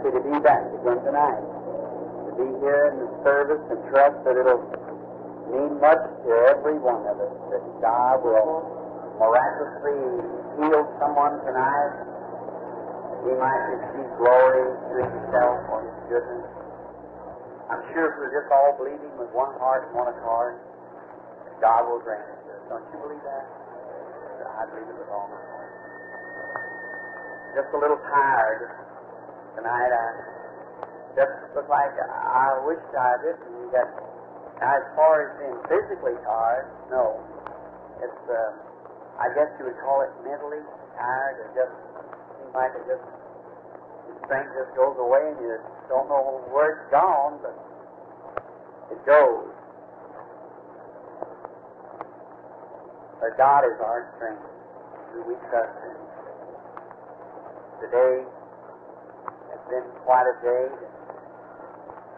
happy to be back again tonight. To be here in the service and trust that it'll mean much to every one of us. That God will miraculously heal someone tonight. He might receive glory to himself for his goodness. I'm sure if we're just all believing with one heart and one accord, God will grant it. Don't you believe that? I believe it with all my heart. Just a little tired tonight. I just look like I wished I didn't get. As far as being physically tired, no. It's, uh, I guess you would call it mentally tired. It just seems like it just, the strength just goes away and you don't know where it's gone, but it goes. But God is our strength, who we trust in. Today been quite a day.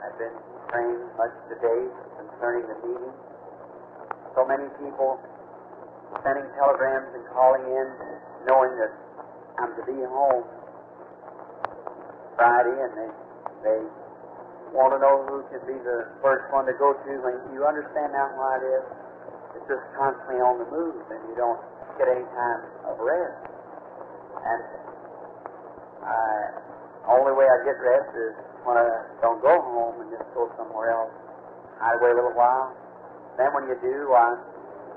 I've been praying much today concerning the meeting. So many people sending telegrams and calling in, knowing that I'm to be home Friday, and they they want to know who can be the first one to go to. And you understand now why it is? It's just constantly on the move, and you don't get any time of rest. And I, only way I get rest is when I don't go home and just go somewhere else, hide away a little while. Then when you do, why,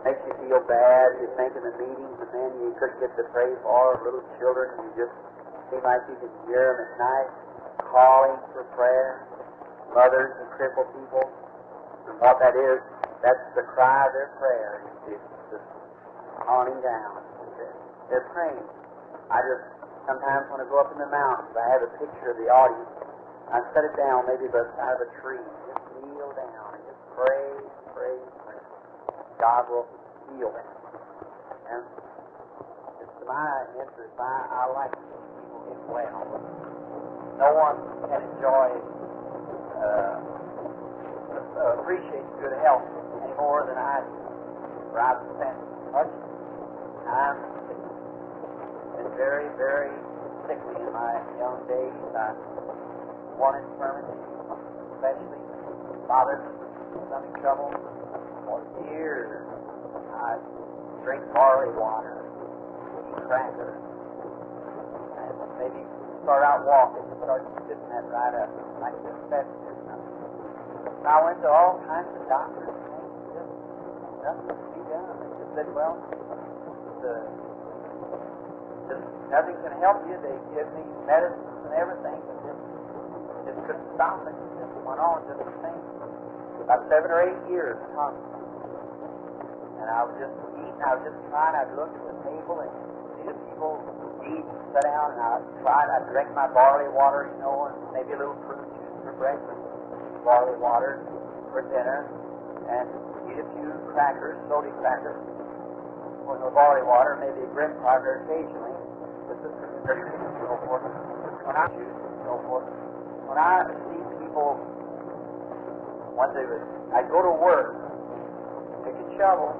makes you feel bad. You think of the meetings, and then you couldn't get to pray for little children. You just seem like you can hear them at night calling for prayer. Mothers and crippled people. And what that is, that's the cry of their prayer. It's just haunting down. They're praying. I just, sometimes when I go up in the mountains, I have a picture of the audience. I set it down maybe by the side of a tree. Just kneel down and just pray, pray, pray. God will heal them. And it's my interest. I, I like people get well. No one can enjoy, uh, appreciate good health any more than I do. For I've spent much time very, very sickly in my young days. I one infirmity, especially bothered stomach trouble for years. I drink barley water, eat crackers, and maybe start out walking, start sitting that right up, like this festive. I went to all kinds of doctors and just nothing to be done. They just said, well, the nothing can help you. They give me medicines and everything, but just just couldn't stop it. It just went on just the same. About seven or eight years constantly. And I was just eating, I was just trying, I'd look at the table and see the people eat and sit down and I'd try I'd drink my barley water, you know, and maybe a little fruit juice for breakfast, barley water for dinner, and eat a few crackers, soda crackers, with no barley water, maybe a graham cracker occasionally, and so forth. When I so forth. When I see people, when they I'd go to work, pick a shovel,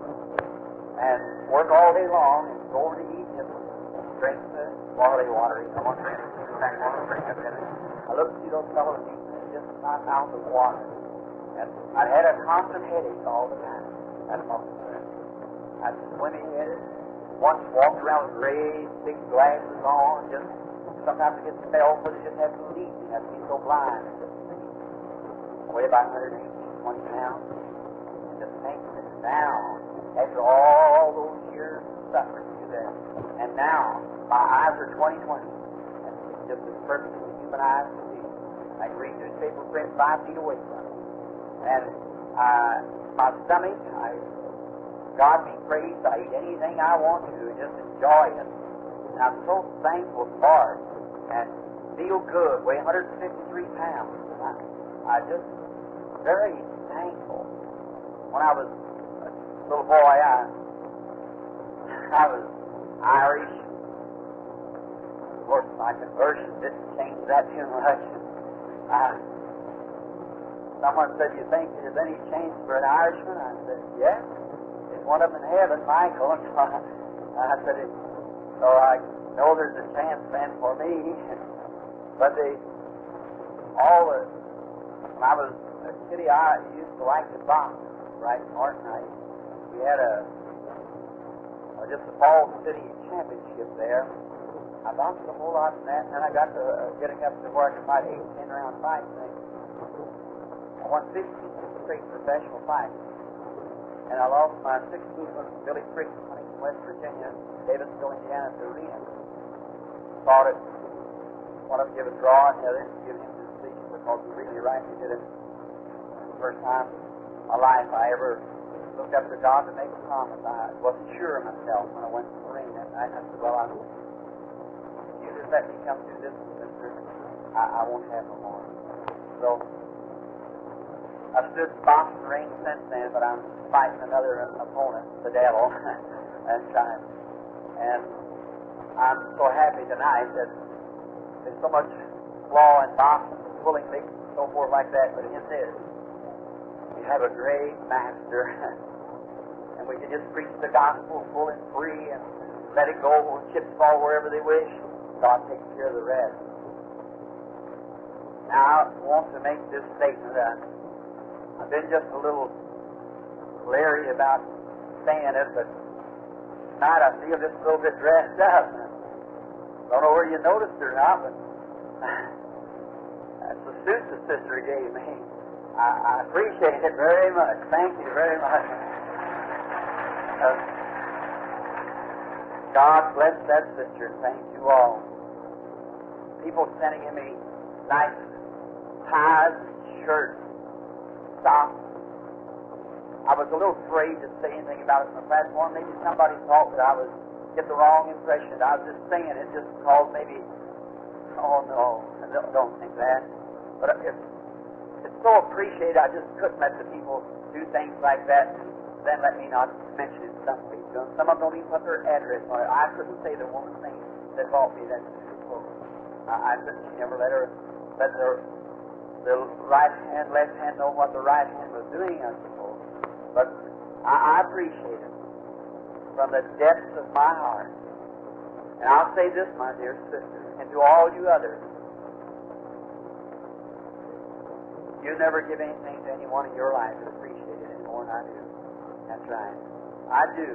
and work all day long, and go over to and drink the barley water, you know, and drink it. I look to see those fellows just not out of water. And I had a constant headache all the time. At a moment. I'd swim headed. Once walked around with great big glasses on, just sometimes I get spells, but it just has to leave me. I'd be so blind. And just weigh about 118, 20 pounds. And just thinking it down after all those years of suffering through that. And now, my eyes are 20 20. And just as perfect as human eyes can see. I can read newspaper print five feet away from it. And uh, my stomach, I God be praised, I eat anything I want to, just enjoy it. And I'm so thankful for it. And feel good, weigh 153 pounds. I, I just very thankful. When I was a little boy, I, I was Irish. Of course, my conversion didn't change that too much. I, someone said, you think there's any change for an Irishman? I said, yeah one of them in heaven, Michael. I said, so I know there's a chance then for me. But the all the, when I was a kid, I used to like to box, right, Martin? I, we had a, uh, just a fall city championship there. I boxed a whole lot in that, and then I got to uh, getting up to where I could fight eight, ten round fights. I won 15 straight professional fights. And I lost my 16th one to Billy Frick from West Virginia, Davisville, Indiana, to Arena. Fought it. One of them give a draw, and the other give him the decision because he really right. He did it the first time in my life I ever looked up to God to make a promise. I wasn't sure of myself when I went to the ring that night. I said, Well, I you just let me come through this, mister. I, I won't have no more. So I stood boxing ring since then, but I'm fighting another opponent, the devil, and trying. And I'm so happy tonight that there's so much law and boxing, pulling legs, and so forth like that, but in this, we have a great master, and we can just preach the gospel full and free and let it go, chips fall wherever they wish. God takes care of the rest. Now, I want to make this statement. Uh, I've been just a little leery about saying it, but tonight I feel just a little bit dressed up. Don't know where you noticed or not, but that's the suit the sister gave me. I, I appreciate it very much. Thank you very much. Uh, God bless that sister. Thank you all. People sending me nice ties, shirts, socks. I was a little afraid to say anything about it on the platform. Maybe somebody thought that I was get the wrong impression. I was just saying it just because maybe. Oh no, don't, don't think that. But it's, it's so appreciated. I just couldn't let the people do things like that and then let me not mention it. Some people, some of them don't even put their address on it. I couldn't say the woman's name that bought me that. I, I. She never let her let her the right hand, left hand know what the right hand was doing. I suppose, but I, I appreciate it from the depths of my heart. And I'll say this, my dear sister, and to all you others. You never give anything to anyone in your life that appreciate it any more than I do. That's right. I do.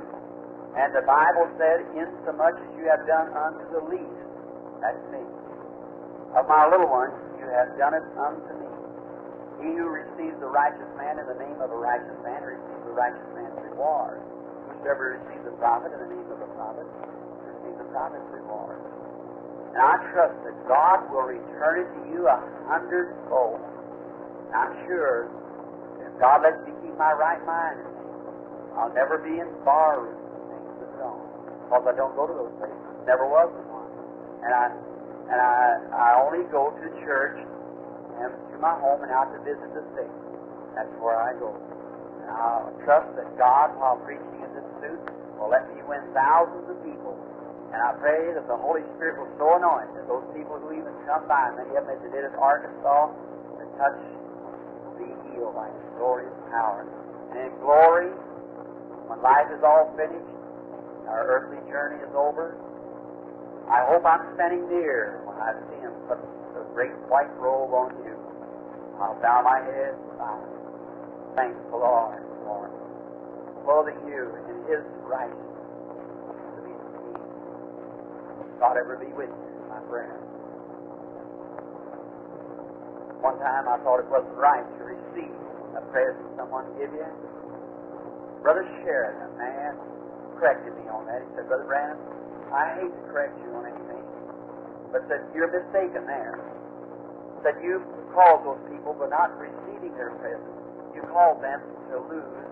And the Bible said, Insomuch as you have done unto the least, that's me, of my little ones, you have done it unto me. He who receives the righteous man in the name of a righteous man receives the righteous man's reward. Whosoever receives a prophet in the name of a prophet receives a prophet's reward. And I trust that God will return it to you a hundredfold. I'm sure if God lets me keep my right mind, I'll never be in and things of the Because I don't go to those places. Never was one. And I and I I only go to church and to my home and out to visit the sick. That's where I go. And I'll trust that God, while preaching in this suit, will let me win thousands of people. And I pray that the Holy Spirit will so anoint that those people who even come by, many of them as they did in Arkansas, to touch be healed by His glorious power. And in glory, when life is all finished, our earthly journey is over, I hope I'm standing near when I see Him put the great white robe on you. I'll bow my head and bow. Thank the Lord for clothing you in His righteousness to be King. God ever be with you, my friend. One time I thought it wasn't right to receive a present someone give you. Brother Sheridan, a man, corrected me on that. He said, Brother Branham, I hate to correct you on anything, but said, you're mistaken there. Said, you called those people but not receiving their present. You called them to lose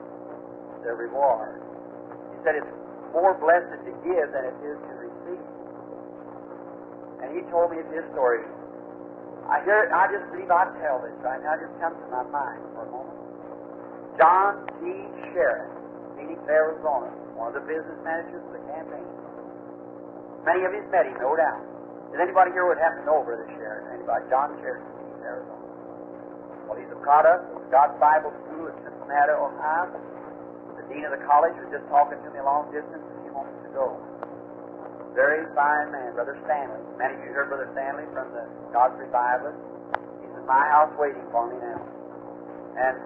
their reward. He said, it's more blessed to give than it is to receive. And he told me his story. I hear it, I just believe I tell this right now. It just comes to my mind for a moment. John T. Sherritt, Phoenix, Arizona, one of the business managers of the campaign. Many of you met him, no doubt. Does anybody here would happen to know Brother Sherritt? Anybody? John Phoenix, Arizona. Well, he's a product of God's Bible School at Cincinnati, Ohio. The dean of the college was just talking to me long distance a few moments ago. Very fine man, Brother Stanley. Many of you heard Brother Stanley from the God's Revivalist. He's a my house waiting for me now. And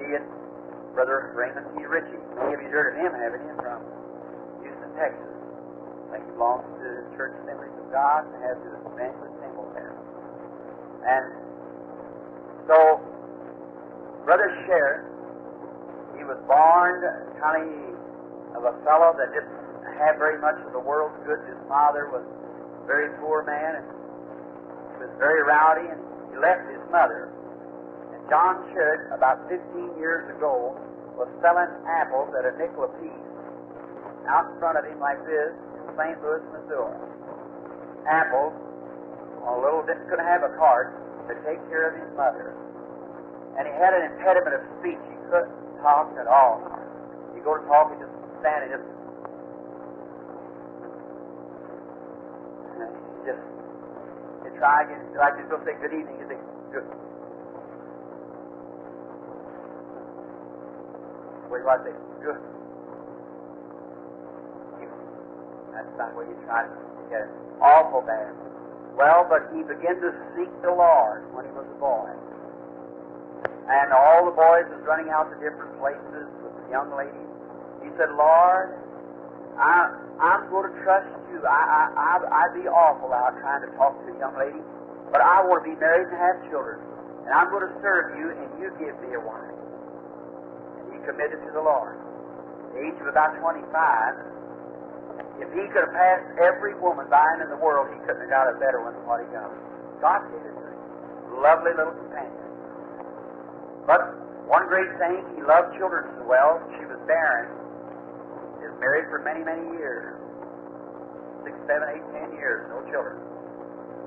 he and Brother Raymond T. Richey, many of you heard of him, haven't you, from Houston, Texas. He belongs to the Church Assemblies of God and has his evangelist temple there. And so, Brother Sherritt, he was born kind of a fellow that didn't have very much of the world's goods. His father was a very poor man and he was very rowdy, and he left his mother. And John Sherritt, about 15 years ago, was selling apples at a nickel apiece out in front of him like this St. Louis, Missouri. Apples, a little didn't couldn't have a cart to take care of his mother. And he had an impediment of speech. He couldn't talk at all. You go to talk, he just stand and just just you try again. Like you go say good evening, you say good. What do you say? Good. That's not what you try to get. Awful bad. Well, but he began to seek the Lord when he was a boy. And all the boys was running out to different places with the young ladies. He said, Lord, I, I'm going to trust you. I, I, I'd be awful out trying to talk to a young lady, but I want to be married and have children. And I'm going to serve you, and you give me a wife. And he committed to the Lord. At the age of about 25, if he could have passed every woman buying in the world, he couldn't have got a better one than what he got. God gave it to him. Lovely little companion. But one great thing, he loved children so well, she was barren. He was married for many, many years. Six, seven, eight, ten years, no children.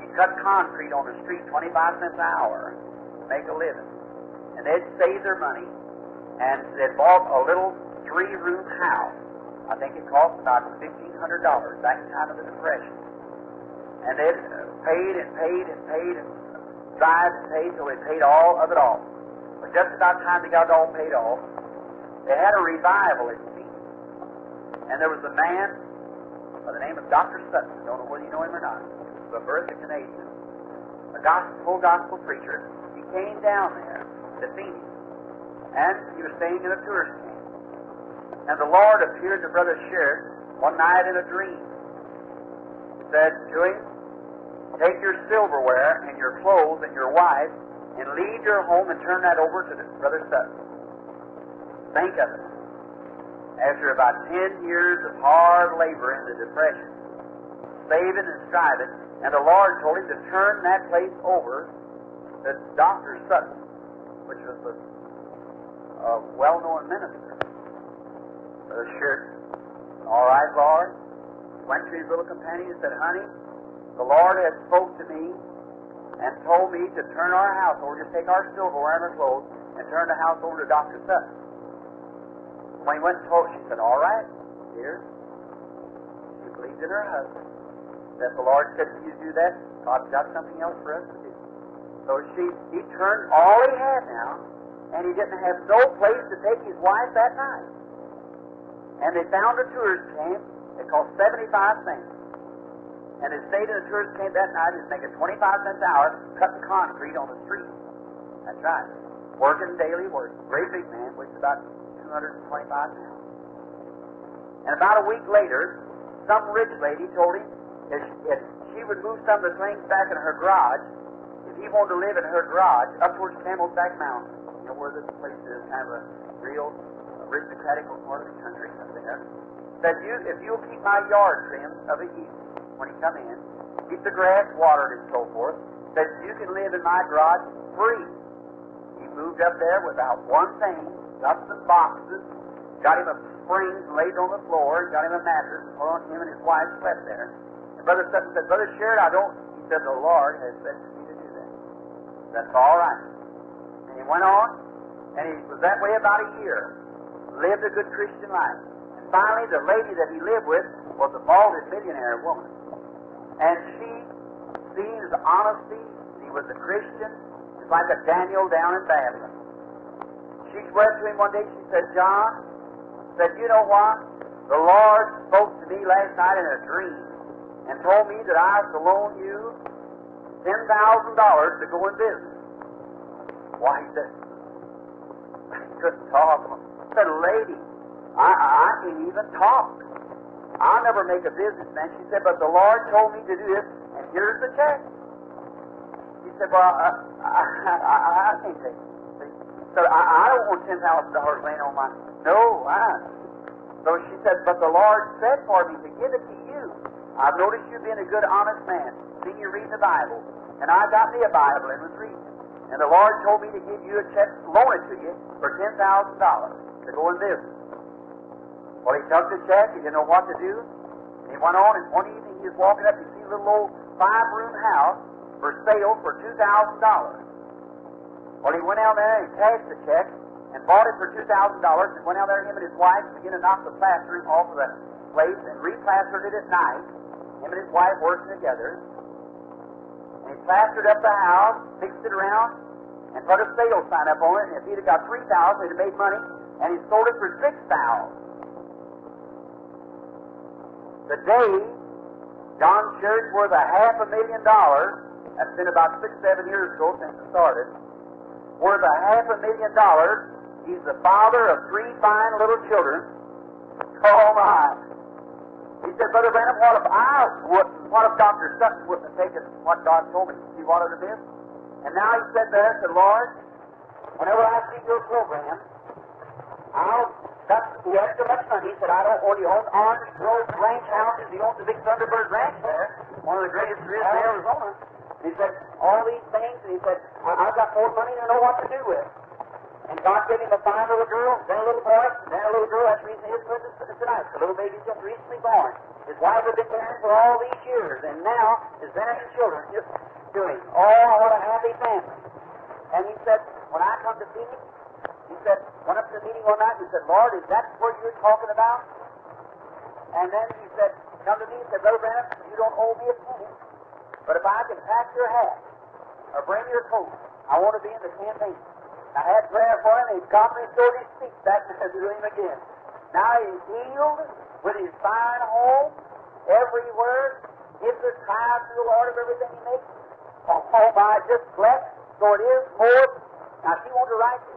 He cut concrete on the street 25 cents an hour to make a living. And they'd save their money, and they'd bought a little three-room house. I think it cost about $1,500 back in time of the Depression. And they'd uh, paid and paid and paid and tried and paid till they paid all of it off. But just about time they got it all paid off, they had a revival in Phoenix. And there was a man by the name of Dr. Sutton. Don't know whether you know him or not. He was a birth Canadian. A gospel, full gospel preacher. He came down there to Phoenix. And he was staying in a tourist. And the Lord appeared to Brother Sherritt one night in a dream. He said to him, Take your silverware and your clothes and your wife and leave your home and turn that over to the Brother Sutton. Think of it. After about ten years of hard labor in the Depression, saving and striving, and the Lord told him to turn that place over to Dr. Sutton, which was a, a well-known minister. Uh, Brother Sherritt, all right, Lord. Went to his little companion and said, Honey, the Lord has spoke to me and told me to turn our house over, just take our silverware and our clothes, and turn the house over to Dr. Sutton. When he went and told, she said, All right, dear. She believed in her husband. That the Lord said if you do that, God's got something else for us to do. So she, he turned all he had now, and he didn't have no place to take his wife that night. And they found a tourist camp. It cost 75 cents. And they stayed in the tourist camp that night. He was making 25 cents an hour cutting concrete on the street. That's right. Working daily work. Great big man, weighs about 225 pounds. And about a week later, some rich lady told him if, if she would move some of the things back in her garage, if he wanted to live in her garage up towards Camelback Mountain, you know where this place is, kind of a real aristocratic part of the country up there, that you, if you'll keep my yard trimmed of a evening when you come in, keep the grass watered and so forth, that you can live in my garage free. He moved up there without one thing, got some boxes, got him a spring laid on the floor, got him a mattress, and put on him and his wife slept there. And Brother Sutton said, Brother Sherritt, I don't. He said, The Lord has said to me to do that. That's all right. And he went on, and he was that way about a year. Lived a good Christian life. And finally, the lady that he lived with was a balded millionaire woman. And she seen his honesty, he was a Christian, it's like a Daniel down in Babylon. She went to him one day, she said, John, said, you know what? The Lord spoke to me last night in a dream and told me that I was to loan you ten thousand dollars to go in business. Why, he said, I couldn't talk. Said, lady, I, I can't even talk. I'll never make a businessman. She said, but the Lord told me to do this, and here's the check. He said, well, uh, I, I, I, I can't take it. So I, I don't want ten thousand dollars laying on my. No, I. So she said, but the Lord said for me to give it to you. I've noticed you being a good, honest man. Seen you reading the Bible, and I got me a Bible and was reading. And the Lord told me to give you a check, loan it to you for ten thousand dollars to go in business. Well, he took the check. He didn't know what to do. And he went on, and one evening he was walking up. He see a little old five-room house for sale for two thousand dollars. Well, he went out there and cashed the check and bought it for two thousand dollars. And went out there, him and his wife began to knock the plastering off of the place and replastered it at night. Him and his wife working together. And he plastered up the house, fixed it around, and put a sale sign up on it. And if he'd have got three thousand, he'd have made money. And he sold it for six thousand. Today, John Church worth a half a million dollars. That's been about six, seven years ago since it started. Worth a half a million dollars. He's the father of three fine little children. Oh my! He said, Brother Branham, what if I would? What if Doctor Sutton wouldn't have taken what God told me? He wanted to do. And now he said there, said, Lord, whenever I see your program, I'll that's he had so much money. He said, I don't want he owns Orange Grove Ranch houses. He owns the big Thunderbird Ranch there, one of the greatest there is in Arizona. He said, all these things, and he said, I've got more money than I know what to do with. And God gave him a fine little girl, then a little boy, then a little girl. That's the reason his Christmas tonight. The little baby's just recently born. His wife had been married for all these years, and now is bearing children just doing. Oh, what a happy family. And he said, when I come to see him, he said, went up to the meeting one night and said, Lord, is that what you're talking about? And then he said, come to me and said, Brother Branham, you don't owe me a penny. But if I can pack your hat or bring your coat, I want to be in the campaign. I had prayer for him, and he calmly restored his speech back to him again. Now he's healed with his fine home, every word, gives us tithes to the Lord of everything he makes. Oh, oh my, just blessed. So it is more. Now, wanted to write to me.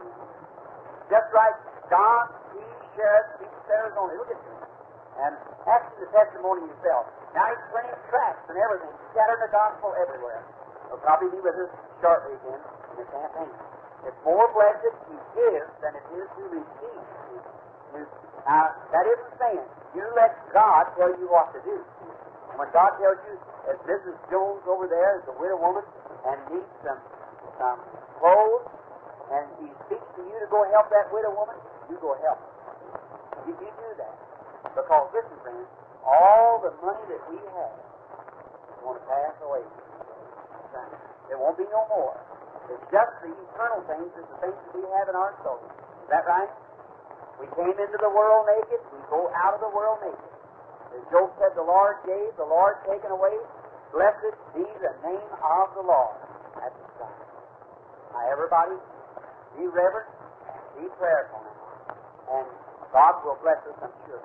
Just write John P. Sherritt, Phoenix, Arizona. Look at me. And ask the testimony yourself. Now he's printing tracts and everything, scattering the gospel everywhere. He'll probably be with us shortly again in the campaign. It's more blessed to give than it is to receive. Now, that isn't saying you let God tell you what to do. When God tells you that Mrs. Jones over there is a widow woman and needs some, some clothes, and he speaks to you to go help that widow woman, you go help you do that. Because, listen, friends, all the money that we have is going to pass away. There won't be no more. It's just the eternal things, it's the things that we have in our soul. Is that right? We came into the world naked, we go out of the world naked. As Job said, the Lord gave, the Lord taken away. Blessed be the name of the Lord. That's right. Now, everybody, be reverent, be prayerful and God will bless us, I'm sure.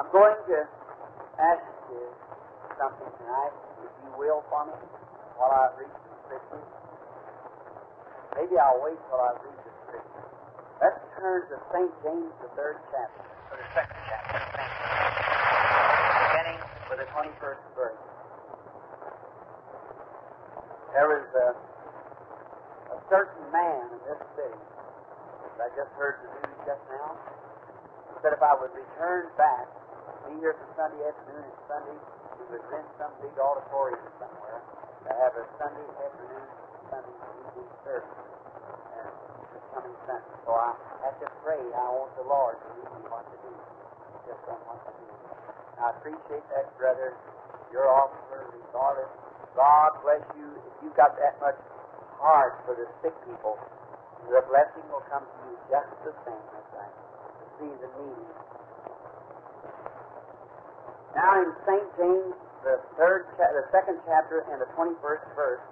I'm going to ask you something tonight, if you will, for me, while I read the scriptures. Maybe I'll wait till I read the scriptures. Let's turn to St. James, the third chapter, or the second chapter, of St. James, beginning with the 21st verse. There is a certain man in this city, that I just heard the news just now, said if I would return back, be here for Sunday afternoon and Sunday, he would rent some big auditorium somewhere to have a Sunday afternoon, Sunday evening service. And this coming Sunday. So I have to pray. I want the Lord to lead me what to do. Just on what to do. I appreciate that, brother. Your officer, regardless. God bless you. If you've got that much heart for the sick people, the blessing will come to you just the same, that's right. To see the need. Now in St. James, the third, cha- the second chapter and the twenty-first verse,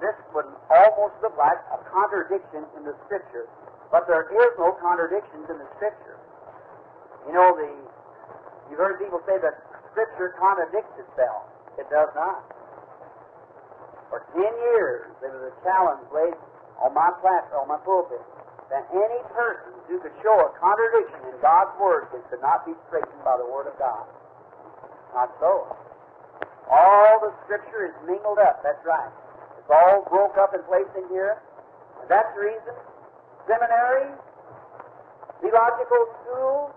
this would almost look like a contradiction in the Scripture, but there is no contradictions in the Scripture. You know, the you've heard people say that Scripture contradicts itself. It does not. For ten years, there was a challenge laid on my platform, on my pulpit, that any person who could show a contradiction in God's Word that could not be straightened by the Word of God. Not so. All the Scripture is mingled up. That's right. It's all broke up and placed in here. And that's the reason seminary, theological schools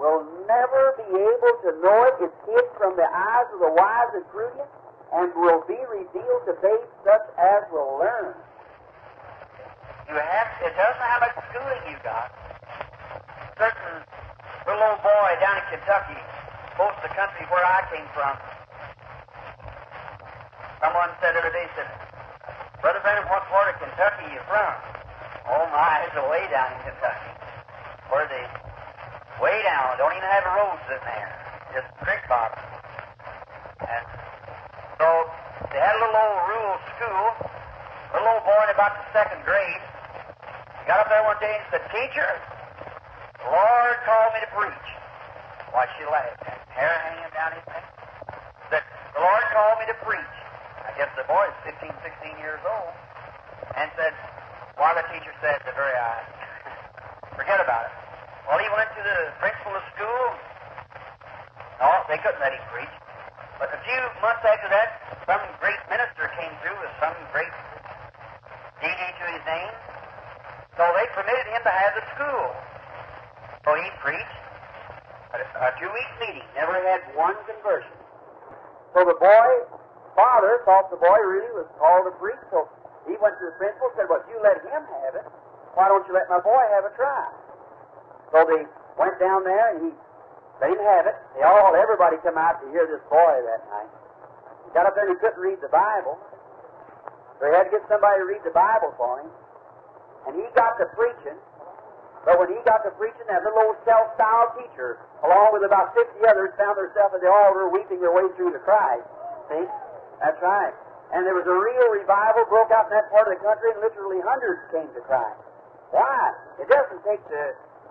will never be able to know it. It's hid from the eyes of the wise and prudent and will be revealed to babes such as will learn. You have, it doesn't matter how much schooling you got. Certain little old boy down in Kentucky, close to the country where I came from, someone said other day, said, Brother Branham, what part of Kentucky you from? Oh my, it's way down in Kentucky. Where they, way down, don't even have roads in there, just creek bottom. And so they had a little old rural school, a little old boy in about the second grade. Got up there one day and said, Teacher, the Lord called me to preach. Why, she laughed. Hair hanging down his neck. Said, the Lord called me to preach. I guess the boy is 15, 16 years old. And said, why the teacher said the very eye. Forget about it. Well, he went to the principal of school. No, they couldn't let him preach. But a few months after that, some great minister came through with some great deity to his name. So they permitted him to have the school. So he preached a, a two-week meeting. Never had one conversion. So the boy, father, thought the boy really was called to preach. So he went to the principal and said, Well, if you let him have it, why don't you let my boy have a try? So they went down there and he him have it. They all, everybody come out to hear this boy that night. He got up there and he couldn't read the Bible. So he had to get somebody to read the Bible for him. And he got to preaching. But when he got to preaching, that little old self-styled teacher, along with about 50 others, found themselves at the altar weeping their way through to Christ. See? That's right. And there was a real revival broke out in that part of the country, and literally hundreds came to Christ. Why? It doesn't take the,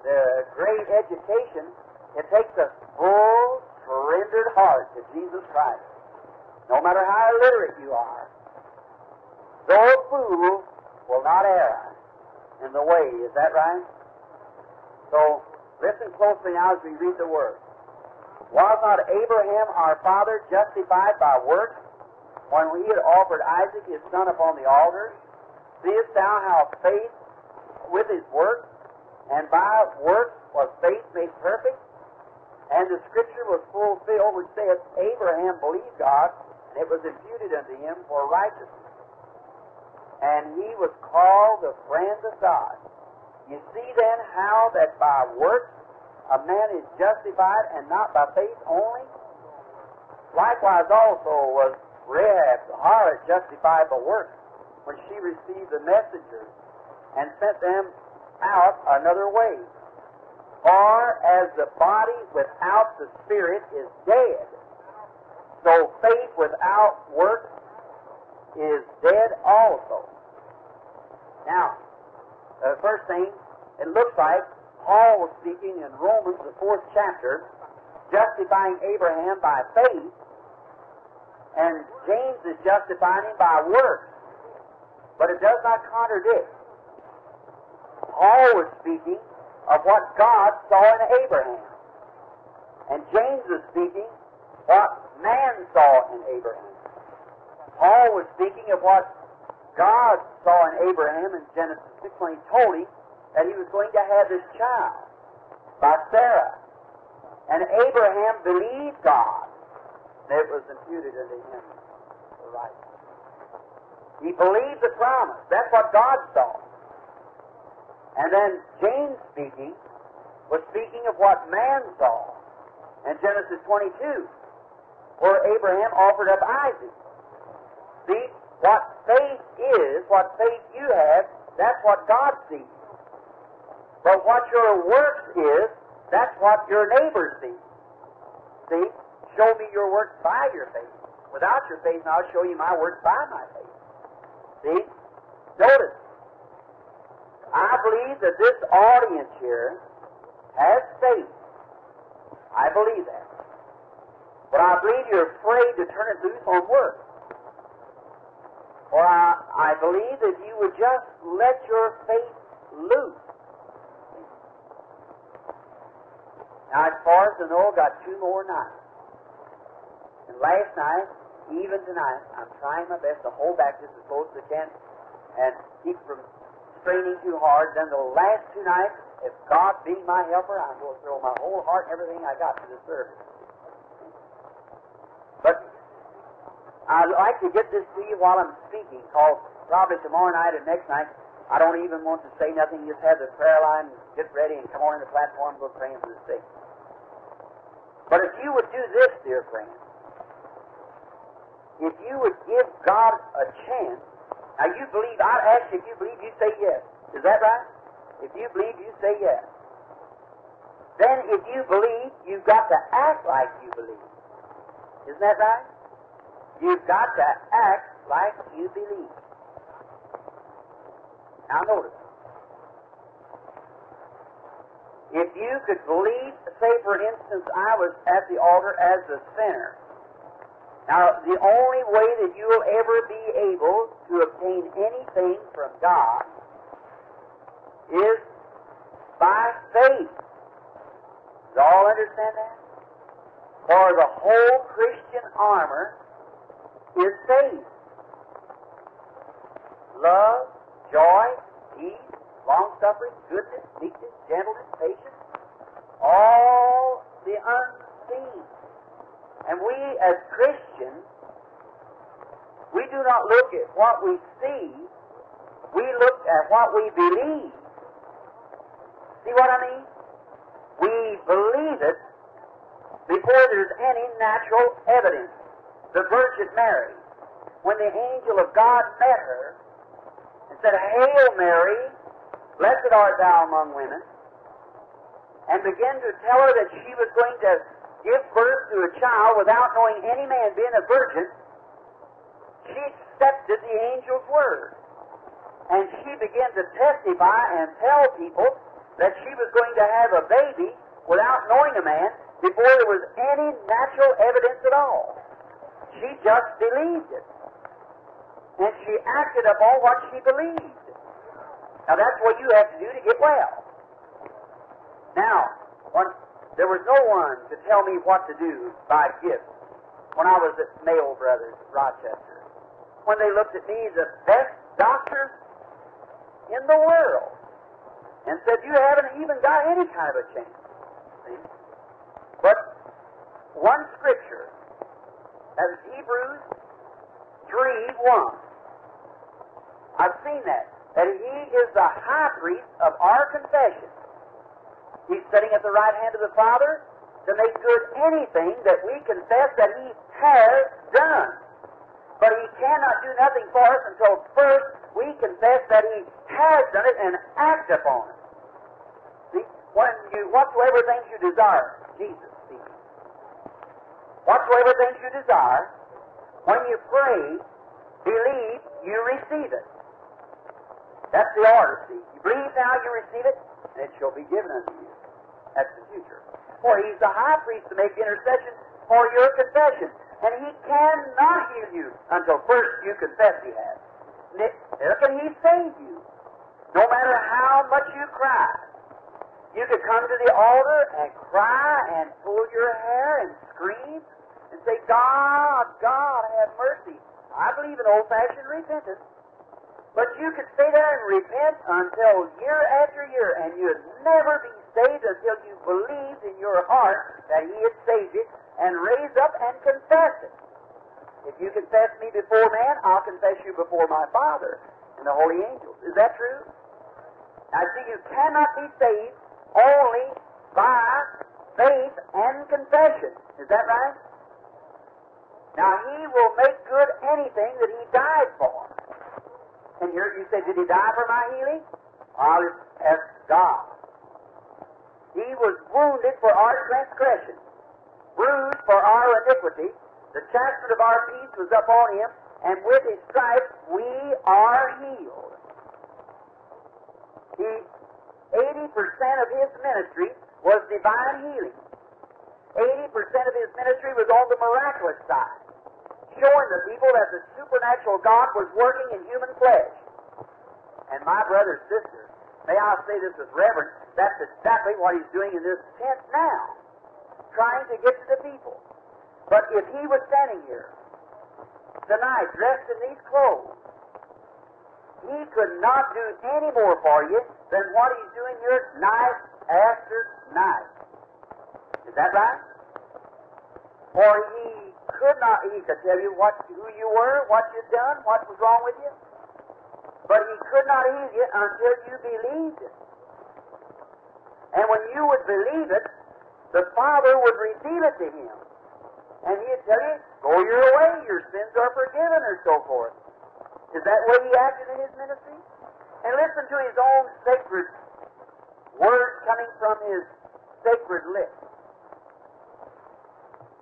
the great education. It takes a full, surrendered heart to Jesus Christ. No matter how illiterate you are, though a fool will not err in the way. Is that right? So, listen closely now as we read the Word. Was not Abraham our father justified by works when he had offered Isaac his son upon the altar? Seest thou how faith with his works, and by works was faith made perfect? And the scripture was fulfilled which saith, Abraham believed God, and it was imputed unto him for righteousness. And he was called the friend of God. You see then how that by works a man is justified and not by faith only? Likewise also was Rahab the harlot justified by works when she received the messengers and sent them out another way. For as the body without the spirit is dead, so faith without works is dead also. Now, the first thing, it looks like Paul was speaking in Romans, the fourth chapter, justifying Abraham by faith, and James is justifying him by works. But it does not contradict. Paul was speaking of what God saw in Abraham. And James was speaking what man saw in Abraham. Paul was speaking of what God saw in Abraham in Genesis 6 when he told him that he was going to have this child by Sarah. And Abraham believed God, and it was imputed unto him for right. He believed the promise. That's what God saw. And then James speaking was speaking of what man saw in Genesis 22, where Abraham offered up Isaac. See, what faith is, what faith you have, that's what God sees. But what your works is, that's what your neighbor sees. See? Show me your works by your faith. Without your faith, and I'll show you my works by my faith. See? Notice. I believe that this audience here has faith. I believe that. But I believe you're afraid to turn it loose on work. Or I, I believe that you would just let your faith loose. Now, as far as I know, I've got two more nights. And last night, even tonight, I'm trying my best to hold back just as close as I can and keep from straining too hard. Then the last two nights, if God be my helper, I'm going to throw my whole heart everything I got to the service. But I'd like to get this to you while I'm speaking, because probably tomorrow night and next night, I don't even want to say nothing. Just have the prayer line, get ready, and come on the platform, go praying for the sick. But if you would do this, dear friend, if you would give God a chance, now you believe, I ask you if you believe, you say yes. Is that right? If you believe, you say yes. Then if you believe, you've got to act like you believe. Isn't that right? You've got to act like you believe. Now notice. If you could believe, say for instance, I was at the altar as a sinner. Now, the only way that you will ever be able to obtain anything from God is by faith. Do all understand that? For the whole Christian armor is faith. Love, joy, peace, long suffering, goodness, meekness, gentleness, patience, all the unseen. And we as Christians, we do not look at what we see, we look at what we believe. See what I mean? We believe it before there's any natural evidence. The Virgin Mary, when the angel of God met her and said, Hail Mary, blessed art thou among women, and began to tell her that she was going to give birth to a child without knowing any man being a virgin, she accepted the angel's word. And she began to testify and tell people that she was going to have a baby without knowing a man before there was any natural evidence at all. She just believed it. And she acted upon what she believed. Now that's what you have to do to get well. Now, when, there was no one to tell me what to do by gift when I was at Mayo Brothers, Rochester. When they looked at me, the best doctor in the world, and said, You haven't even got any kind of a chance. See? But one scripture, that is Hebrews 3 1. I've seen that. That he is the high priest of our confession. He's sitting at the right hand of the Father to make good anything that we confess that he has done. But he cannot do nothing for us until first we confess that he has done it and act upon it. See, when you whatsoever things you desire, Jesus speaking. Whatsoever things you desire, when you pray, believe you receive it. That's the order, see. You believe now you receive it, and it shall be given unto you. That's the future. For he's the high priest to make intercession for your confession. And he cannot heal you until first you confess he has. How can he save you? No matter how much you cry. You could come to the altar and cry and pull your hair and scream and say, God, God, have mercy. I believe in old fashioned repentance. But you could stay there and repent until year after year, and you'd never be saved until you believed in your heart that He had saved you and raised up and confessed it. If you confess me before man, I'll confess you before my Father and the holy angels. Is that true? Now, see, you cannot be saved only by faith and confession. Is that right? Now, He will make good anything that He died for. And here you say, Did He die for my healing? I'll ask God. He was wounded for our transgression, bruised for our iniquity. The chastisement of our peace was upon Him, and with His stripes we are healed. He 80% of his ministry was divine healing. 80% of his ministry was on the miraculous side, showing the people that the supernatural God was working in human flesh. And my brother, sister, may I say this with reverence, that's exactly what he's doing in this tent now, trying to get to the people. But if he was standing here tonight dressed in these clothes, he could not do any more for you than what he's doing here night after night. Is that right? Or he could not, he could tell you what, who you were, what you'd done, what was wrong with you. But he could not heal you until you believed it. And when you would believe it, the Father would reveal it to him. And he'd tell you, go your way, your sins are forgiven, or so forth. Is that way he acted in his ministry? And listen to his own sacred words coming from his sacred lips.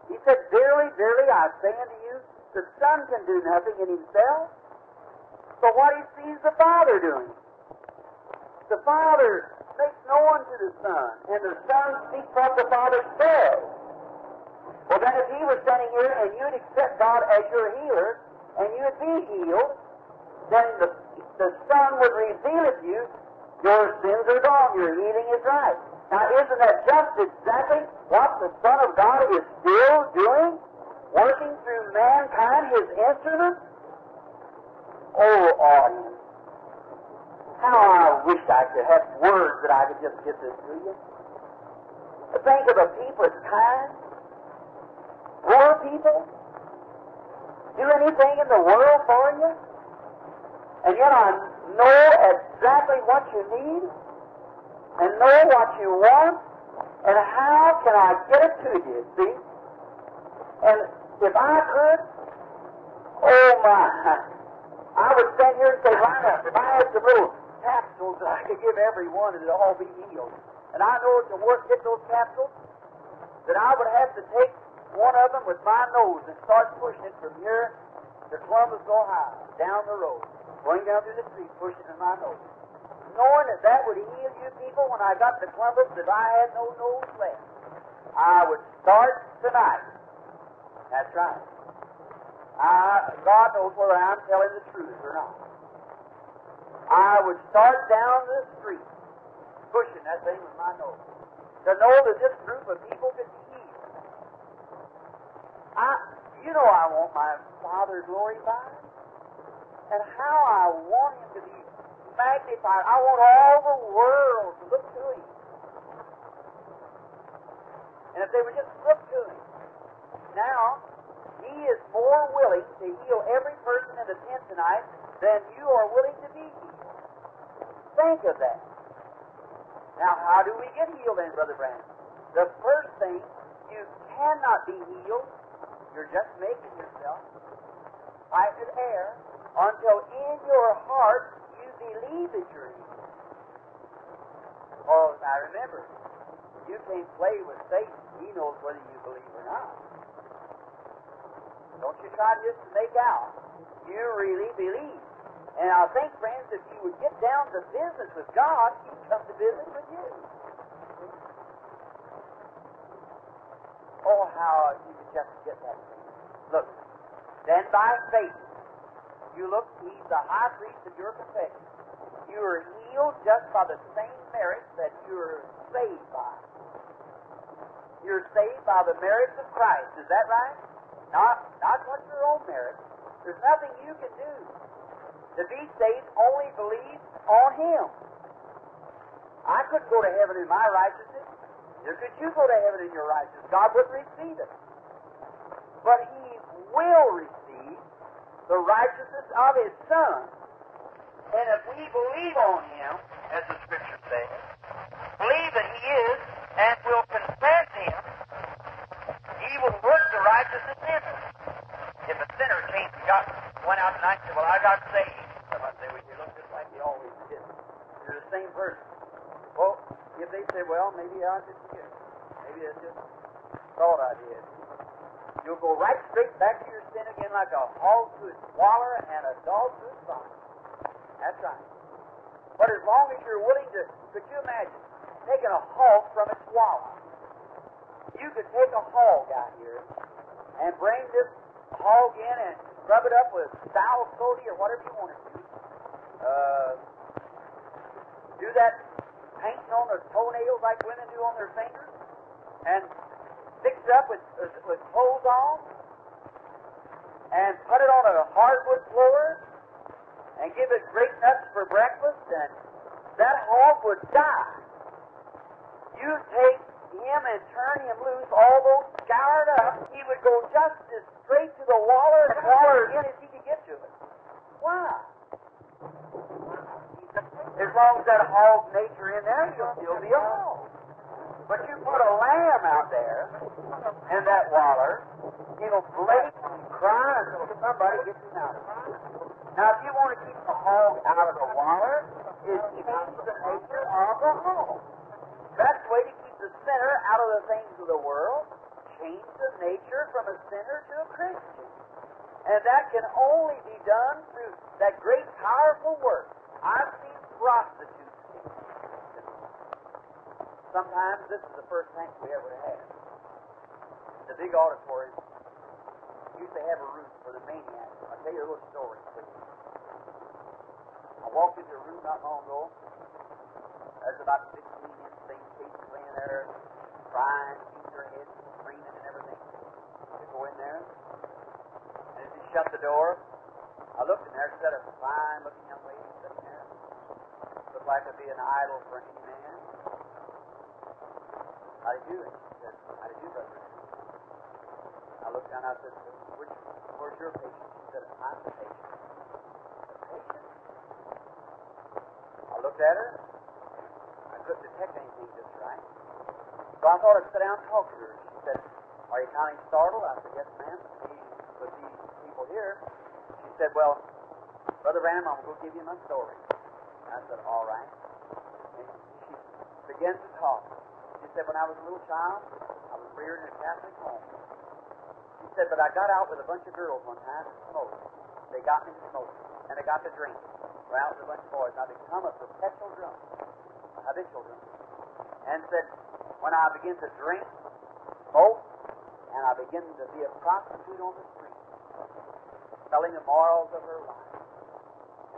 He said, Verily, verily, I say unto you, the Son can do nothing in himself, but what he sees the Father doing. The Father makes known to the Son, and the Son speaks what the Father says. Well, then if he was standing here and you'd accept God as your healer, and you'd be healed, then the, the Son would reveal to you, your sins are gone, your healing is right. Now, isn't that just exactly what the Son of God is still doing? Working through mankind, his instrument? Oh, audience. How I wish I could have words that I could just get this to you. To think of the people it's kind, poor people, do anything in the world for you, and yet I know exactly what you need and know what you want, and how can I get it to you, see? And if I could, oh my, I would stand here and say, right up, if I had some little capsules that I could give every one, it'd all be healed. And I know to work, get those capsules, that I would have to take one of them with my nose and start pushing it from here to Columbus, Ohio, down the road, going down through the street, pushing it in my nose knowing that that would heal you people when I got to Columbus if I had no nose left. I would start tonight. That's right. I, God knows whether I'm telling the truth or not. I would start down the street, pushing that thing with my nose, to know that this group of people could be healed. I, you know I want my Father glorified, and how I want Him to be magnified. I want all the world to look to Him. And if they would just look to Him. Now, He is more willing to heal every person in the tent tonight than you are willing to be healed. Think of that. Now, how do we get healed then, Brother Branham? The first thing, you cannot be healed. You're just making yourself. Pipe air until in your heart you believe that you're healed. Oh, now remember, you can't play with Satan. He knows whether you believe or not. Don't you try just to make out. You really believe. And I think, friends, if you would get down to business with God, He'd come to business with you. Oh, how you could just get that. Look, then by faith, you look, He's the high priest of your confession. You are healed just by the same merit that you're saved by. You're saved by the merits of Christ. Is that right? Not, not what your own merit. There's nothing you can do. To be saved, only believe on Him. I couldn't go to heaven in my righteousness. Neither could you go to heaven in your righteousness. God wouldn't receive it. But He will receive the righteousness of His Son and if we believe on Him, as the Scripture says, believe that He is, and will confess Him, He will work the righteousness in us. If a sinner came and got, went out tonight and said, Well, I got saved, somebody say, Well, you look just like you always did. You're the same person. Well, if they say, Well, maybe I just forget. Maybe I just thought I did. You'll go right straight back to your sin again like a hog to its waller and a dog to its vine. That's right. But as long as you're willing to, could you imagine taking a hog from its wallow? You could take a hog out here and bring this hog in and rub it up with sour sody or whatever you want to do. Uh, do that painting on their toenails like women do on their fingers, and fix it up with, with clothes on, and put it on a hardwood floor, and give it great nuts for breakfast, and that hog would die. You take him and turn him loose, although scoured up, he would go just as straight to the water as far again as he could get to it. Why? As long as that hog nature in there, he'll still be a hog. But you put a lamb out there in that water, he'll blake and cry until somebody gets him out of it. Now, if you want to keep the hog out of the water, is change the nature of the hog. That's the way to sinner out of the things of the world. Change the nature from a sinner to a Christian. And that can only be done through that great, powerful work. I've seen prostitutes. Sometimes this is the first tank we ever had. The big auditorium used to have a room for the maniacs. I'll tell you a little story. I walked into a room not long ago. There's about 15 insane cases laying there, crying, beating their heads, screaming, and everything. I go in there, and as he shut the door, I looked in there, said a fine looking young lady sitting there. Looked like to be an idol for any man. How do you do it? She said, How do you do, brother? I looked down, I said, Which, Where's your patient? She said, I'm the patient. The patient? I looked at her. Couldn't detect anything just right. So I thought I'd sit down and talk to her. She said, Are you kind of startled? I said, Yes, ma'am. With these people here. She said, Well, Brother Branham, I'm going to give you my story. I said, All right. And she began to talk. She said, When I was a little child, I was reared in a Catholic home. She said, But I got out with a bunch of girls one time to smoke. They got me to smoke, and they got to drink. We're out with a bunch of boys. I become a perpetual drunk, habitual drunk. And said, When I begin to drink, smoke, and I begin to be a prostitute on the street, telling the morals of her life.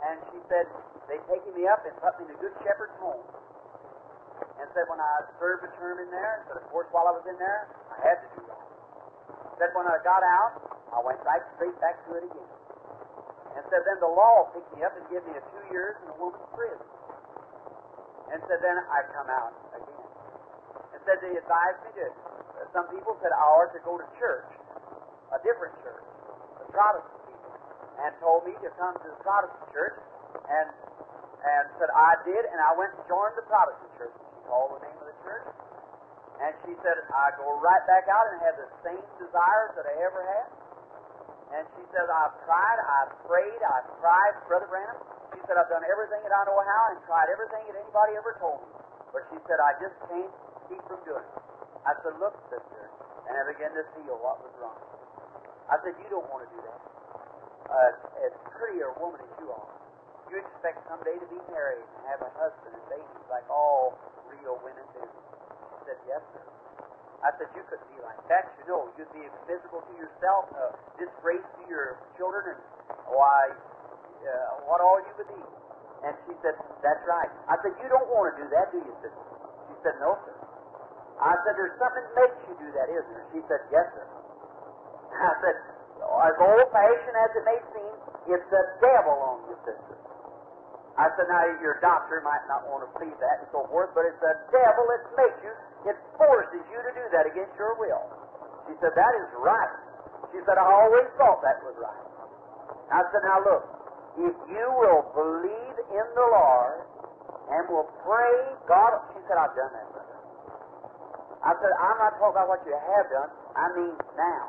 And she said, they taken me up and put me in a good shepherd's home. And said when I served a term in there, said of course while I was in there, I had to do that. Said when I got out, I went right straight back to it again. And said then the law picked me up and gave me a two years in a woman's prison. And said then I come out again. And said they advised me to. Uh, some people said I ought to go to church, a different church, the Protestant people, and told me to come to the Protestant church and and said I did, and I went and joined the Protestant church. She called the name of the church, and she said I go right back out and have the same desires that I ever had. And she said I've tried, I've prayed, I've tried, Brother Branham. She said I've done everything that I know how and tried everything that anybody ever told me. But she said I just can't keep from doing it. I said, look, sister, and I began to feel what was wrong. I said, you don't want to do that. Uh, as pretty a woman as you are, you expect someday to be married and have a husband and babies like all real women do. She said, Yes, sir. I said, You couldn't be like that. You know, you'd be miserable to yourself, a disgrace to your children, and why, uh, what all you would be. And she said, That's right. I said, You don't want to do that, do you, sister? She said, No, sir. I said, There's something makes you do that, isn't there? She said, Yes, sir. I said, As old fashioned as it may seem, it's the devil on you, sister. I said, now your doctor might not want to believe that and so forth, but it's the devil that makes you, it forces you to do that against your will. She said, that is right. She said, I always thought that was right. I said, now look, if you will believe in the Lord and will pray, God, she said, I've done that. I said, I'm not talking about what you have done, I mean now.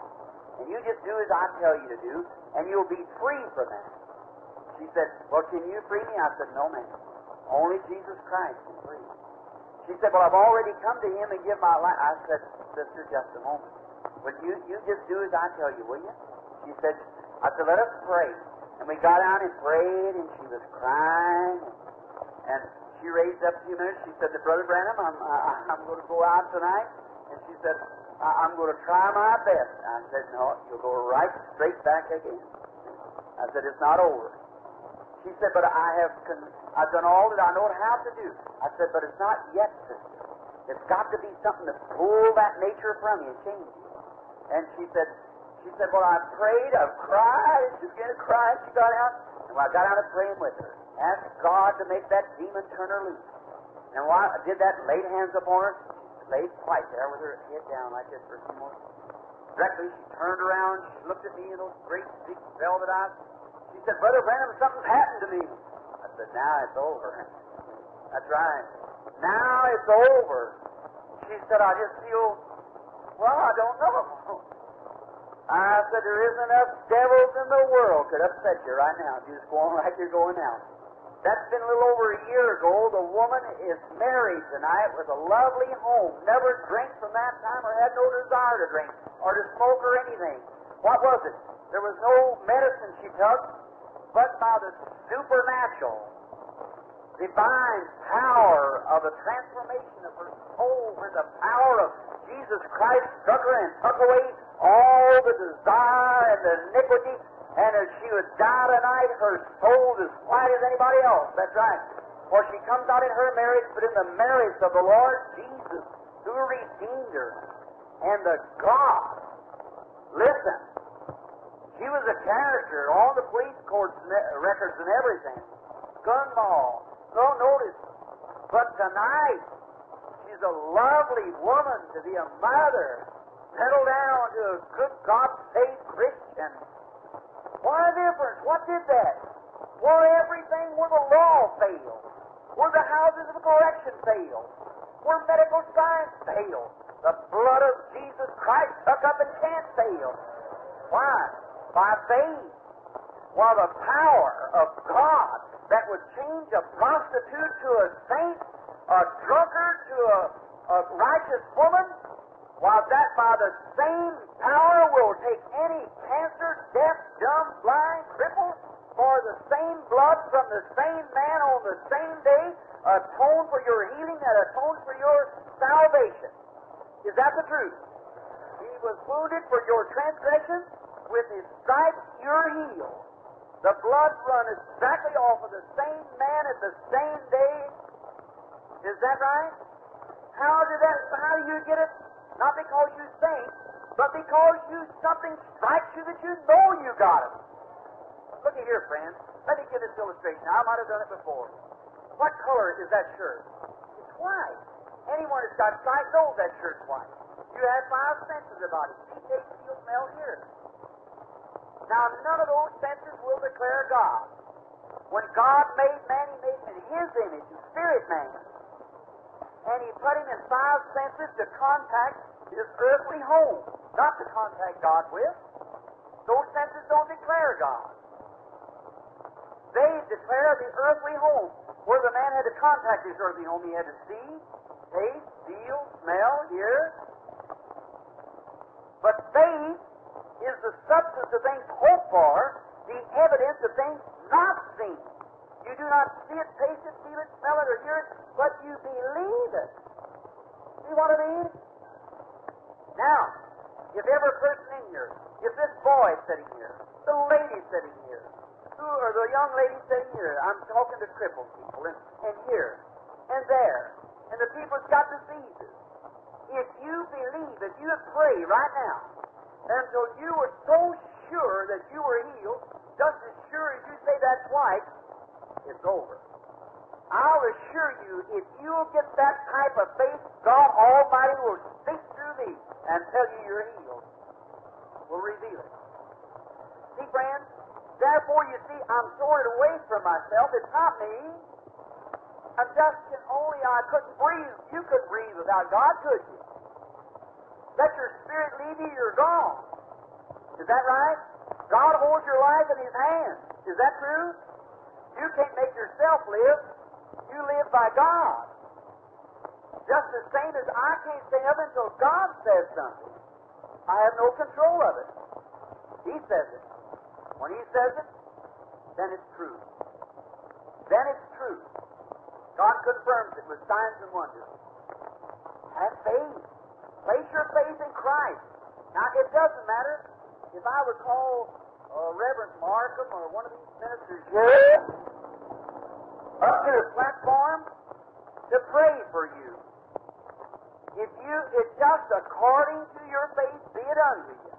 And you just do as I tell you to do, and you'll be free from that. She said, Well, can you free me? I said, No, ma'am. Only Jesus Christ can free me. She said, Well, I've already come to Him and give my life. I said, Sister, just a moment. Will you, you just do as I tell you, will you? She said, I said, Let us pray. And we got out and prayed, and she was crying. And she raised up a few minutes. She said to Brother Branham, I'm, uh, I'm going to go out tonight. And she said, I'm going to try my best. I said, no, you'll go right straight back again. I said, it's not over. She said, but I have con- I've done all that I know how to do. I said, but it's not yet, sister. It's got to be something to pull that nature from you and change you. And she said, she said, well, I prayed, I've cried, she began to cry, she got out. And when I got out of praying with her, asked God to make that demon turn her loose. And while I did that, laid hands upon her, laid quiet there with her head down like this for a few more. Directly, she turned around, she looked at me in those great big velvet eyes. She said, Brother Branham, something's happened to me. I said, now it's over. That's right. Now it's over. She said, I just feel, well, I don't know. I said, there isn't enough devils in the world could upset you right now if you just go on like you're going now. That's been a little over a year ago. The woman is married tonight with a lovely home. Never drank from that time or had no desire to drink or to smoke or anything. What was it? There was no medicine she took, but by the supernatural, divine power of the transformation of her soul, where the power of Jesus Christ struck her and took away all the desire and the iniquity and as she would die tonight, her soul as white as anybody else. That's right. For she comes out in her marriage, but in the marriage of the Lord Jesus, who redeemed her, and the God. Listen, she was a character, all the police courts records and everything. Gun mall. No, oh, notice. But tonight, she's a lovely woman to be a mother. Settle down to a good God-saved Christian. What a difference. What did that? Well, everything where the law failed, where the houses of correction failed, where medical science failed, the blood of Jesus Christ took up and can't fail. Why? By faith. While the power of God that would change a prostitute to a saint, a drunkard to a, a righteous woman, while that by the same power will take any cancer, deaf, dumb, blind, crippled, for the same blood from the same man on the same day atone for your healing and atone for your salvation. Is that the truth? He was wounded for your transgressions, with his stripes you're healed. The blood run exactly off of the same man at the same day. Is that right? How did that how do you get it? Not because you think, but because you something strikes you that you know you got it. Look at here, friends. Let me give this illustration. I might have done it before. What color is that shirt? It's white. Anyone that's got sight knows that shirt's white. You have five senses about it. See, taste, feel, smell, hear. Now, none of those senses will declare God. When God made man, He made him in His image, a spirit man. And He put him in five senses to contact his earthly home, not to contact God with. Those senses don't declare God. They declare the earthly home, where the man had to contact his earthly home. He had to see, taste, feel, smell, hear. But faith is the substance of things hoped for, the evidence of things not seen. You do not see it, taste it, feel it, smell it, or hear it, but you believe it. See what I mean? Now, if every person in here, if this boy sitting here, the lady sitting here, who or the young lady sitting here, I'm talking to crippled people, and, and here, and there, and the people that's got diseases. If you believe, if you pray right now, until you were so sure that you were healed, just as sure as you say that's white, it's over. I'll assure you, if you'll get that type of faith, God Almighty will speak through me and tell you you're healed. Will reveal it. See, friends, therefore you see, I'm throwing it away from myself. It's not me. I'm just can only, I couldn't breathe. You couldn't breathe without God, could you? Let your spirit leave you, you're gone. Is that right? God holds your life in His hands. Is that true? You can't make yourself live. You live by God. Just the same as I can't say up until God says something. I have no control of it. He says it. When He says it, then it's true. Then it's true. God confirms it with signs and wonders. Have faith. Place your faith in Christ. Now, it doesn't matter if I would call uh, Reverend Markham or one of these ministers here up to the platform to pray for you. If you, it's just according to your faith, be it unto you.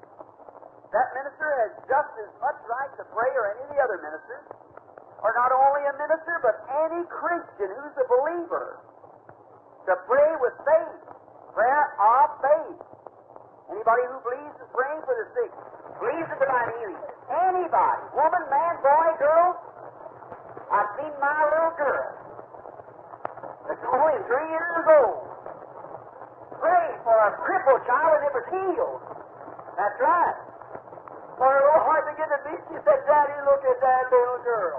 That minister has just as much right to pray or any of the other ministers, or not only a minister, but any Christian who's a believer, to pray with faith, prayer of faith. Anybody who believes is praying for the sick, believes in divine healing. Anybody, woman, man, boy, girl. I've seen my little girl. It's only three years old. Pray for a crippled child and it was healed. That's right. For her little heart began to beat. She said, Daddy, look at that little girl.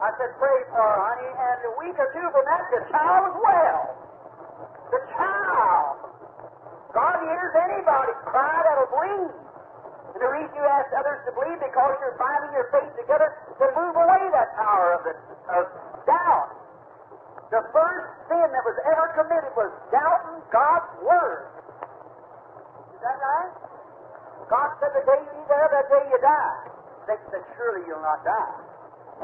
I said, pray for her, honey. And a week or two from that, the child was well. The child. God hears anybody cry that'll believe. The reason you ask others to believe because you're binding your faith together to move away that power of, the, of doubt. The first sin that was ever committed was doubting God's Word. Is that right? God said, the day you eat thereof, that day you die. They said, surely you'll not die.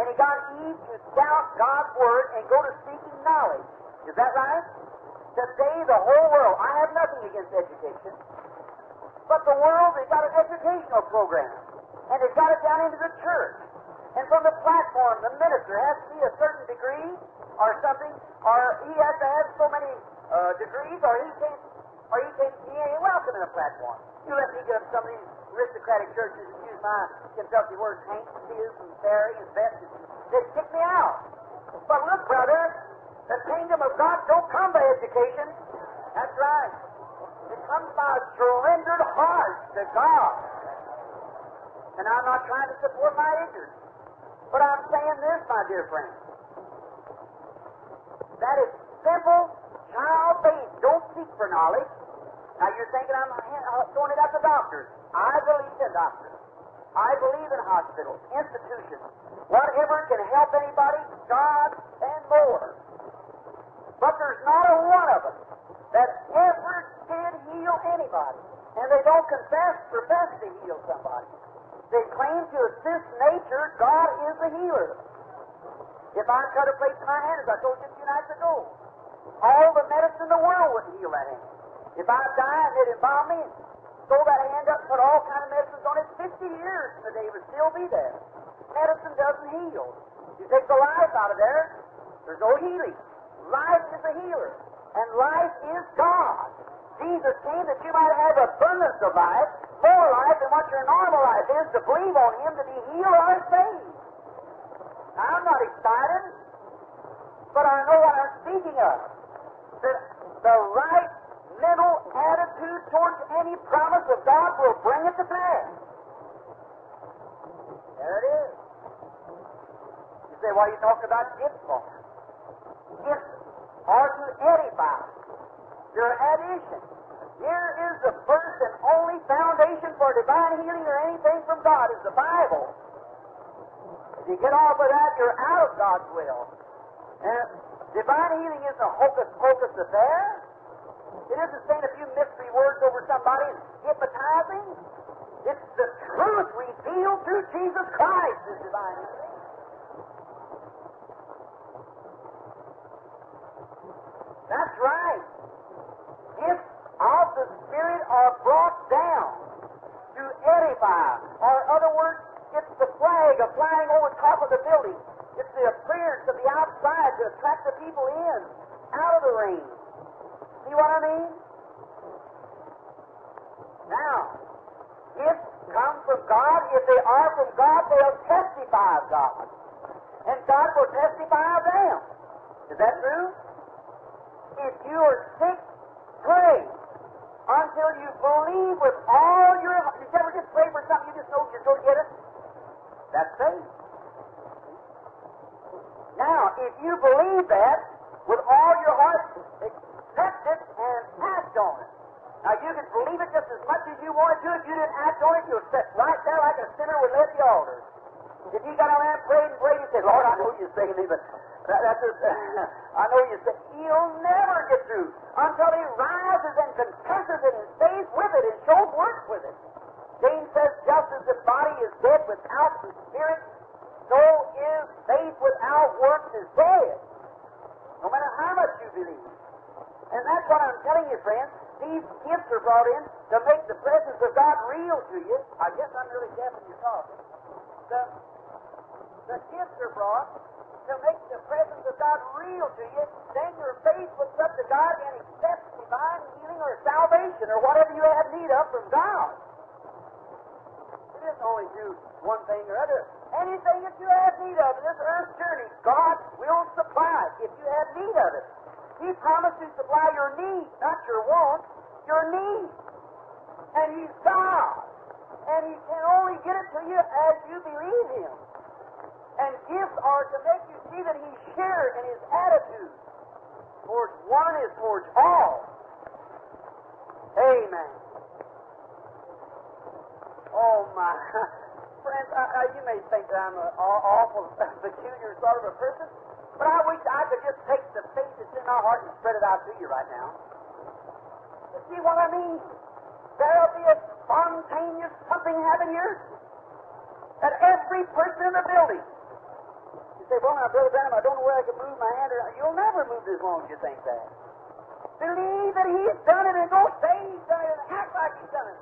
And he got Eve to doubt God's Word and go to seeking knowledge. Is that right? Today, the whole world, I have nothing against education, but the world has got an educational program, and they've got it down into the church. And from the platform, the minister has to be a certain degree or something, or he has to have so many uh, degrees, or he can't, or he can't, he ain't welcome in a platform. You let me get up some of these aristocratic churches and use my Kentucky words, Hank, Sears, and Barry, and Beth, they'd kick me out. But look, brother, the kingdom of God don't come by education. That's right. It comes by a surrendered heart to God. And I'm not trying to support my ignorance. But I'm saying this, my dear friend. That is simple child faith. Don't seek for knowledge. Now you're thinking I'm throwing it at the doctors. I believe in doctors. I believe in hospitals, institutions. Whatever can help anybody, God and more. But there's not a one of them that ever did heal anybody. And they don't confess, profess to heal somebody. They claim to assist nature, God is the healer. If I cut a place in my hand, as I told you a few nights ago, all the medicine in the world wouldn't heal that hand. If I die and they'd embalm me throw that hand up put all kind of medicines on it, 50 years today would still be there. Medicine doesn't heal. You take the life out of there, there's no healing. Life is a healer, and life is God. Jesus came that you might have abundance of life, more life than what your normal life is, to believe on Him to be healed or saved. Now, I'm not excited, but I know what I'm speaking of. That the right mental attitude towards any promise of God will bring it to pass. There it is. You say, why are you talking about gifts for? Gifts are to edify. Your addition. Here is the first and only foundation for divine healing or anything from God is the Bible. If you get off of that, you're out of God's will. And divine healing isn't a hocus pocus affair. It isn't saying a few mystery words over somebody and hypnotizing. It's the truth revealed through Jesus Christ is divine healing. That's right. Gifts of the Spirit are brought down to edify. Or, in other words, it's the flag flying over top of the building. It's the appearance of the outside to attract the people in, out of the rain. See what I mean? Now, gifts come from God. If they are from God, they'll testify of God. And God will testify of them. Is that true? If you are sick, pray until you believe with all your. Did you ever just pray for something you just know you're going to get it? That's faith. Now, if you believe that with all your heart, accept it and act on it. Now, you can believe it just as much as you want to. If you didn't act on it, you'll sit right there like a sinner would lay at the altar. If you got on there prayed and prayed and said, Lord, I know you're saving me, but that, that's I know you say, he'll never get through until he rises and confesses it and stays with it. and shows work with it. James says, just as the body is dead without the spirit, so is faith without works is dead. No matter how much you believe. And that's what I'm telling you, friends. These gifts are brought in to make the presence of God real to you. I guess I'm really deaf when you're talking. The, the gifts are brought to make the presence of God real to you. Then your faith looks up to God and accepts divine healing or salvation or whatever you have need of from God. It isn't only do one thing or other. Anything that you have need of in this earth journey, God will supply if you have need of it. He promised to supply your needs, not your wants, your needs. And He's God. And He can only get it to you as you believe Him. And gifts are to make you see that He shared in His attitude towards one is towards all. Amen. Oh my. Friends, I, I, you may think that I'm an awful, peculiar sort of a person, but I wish I could just take the faith that's in my heart and spread it out to you right now. You see what I mean? There'll be a spontaneous something happen here that every person in the building. Say, well, now, Brother Branham, I don't know where I can move my hand. You'll never move as long as you think that. Believe that He's done it and go say He's done it and act like He's done it.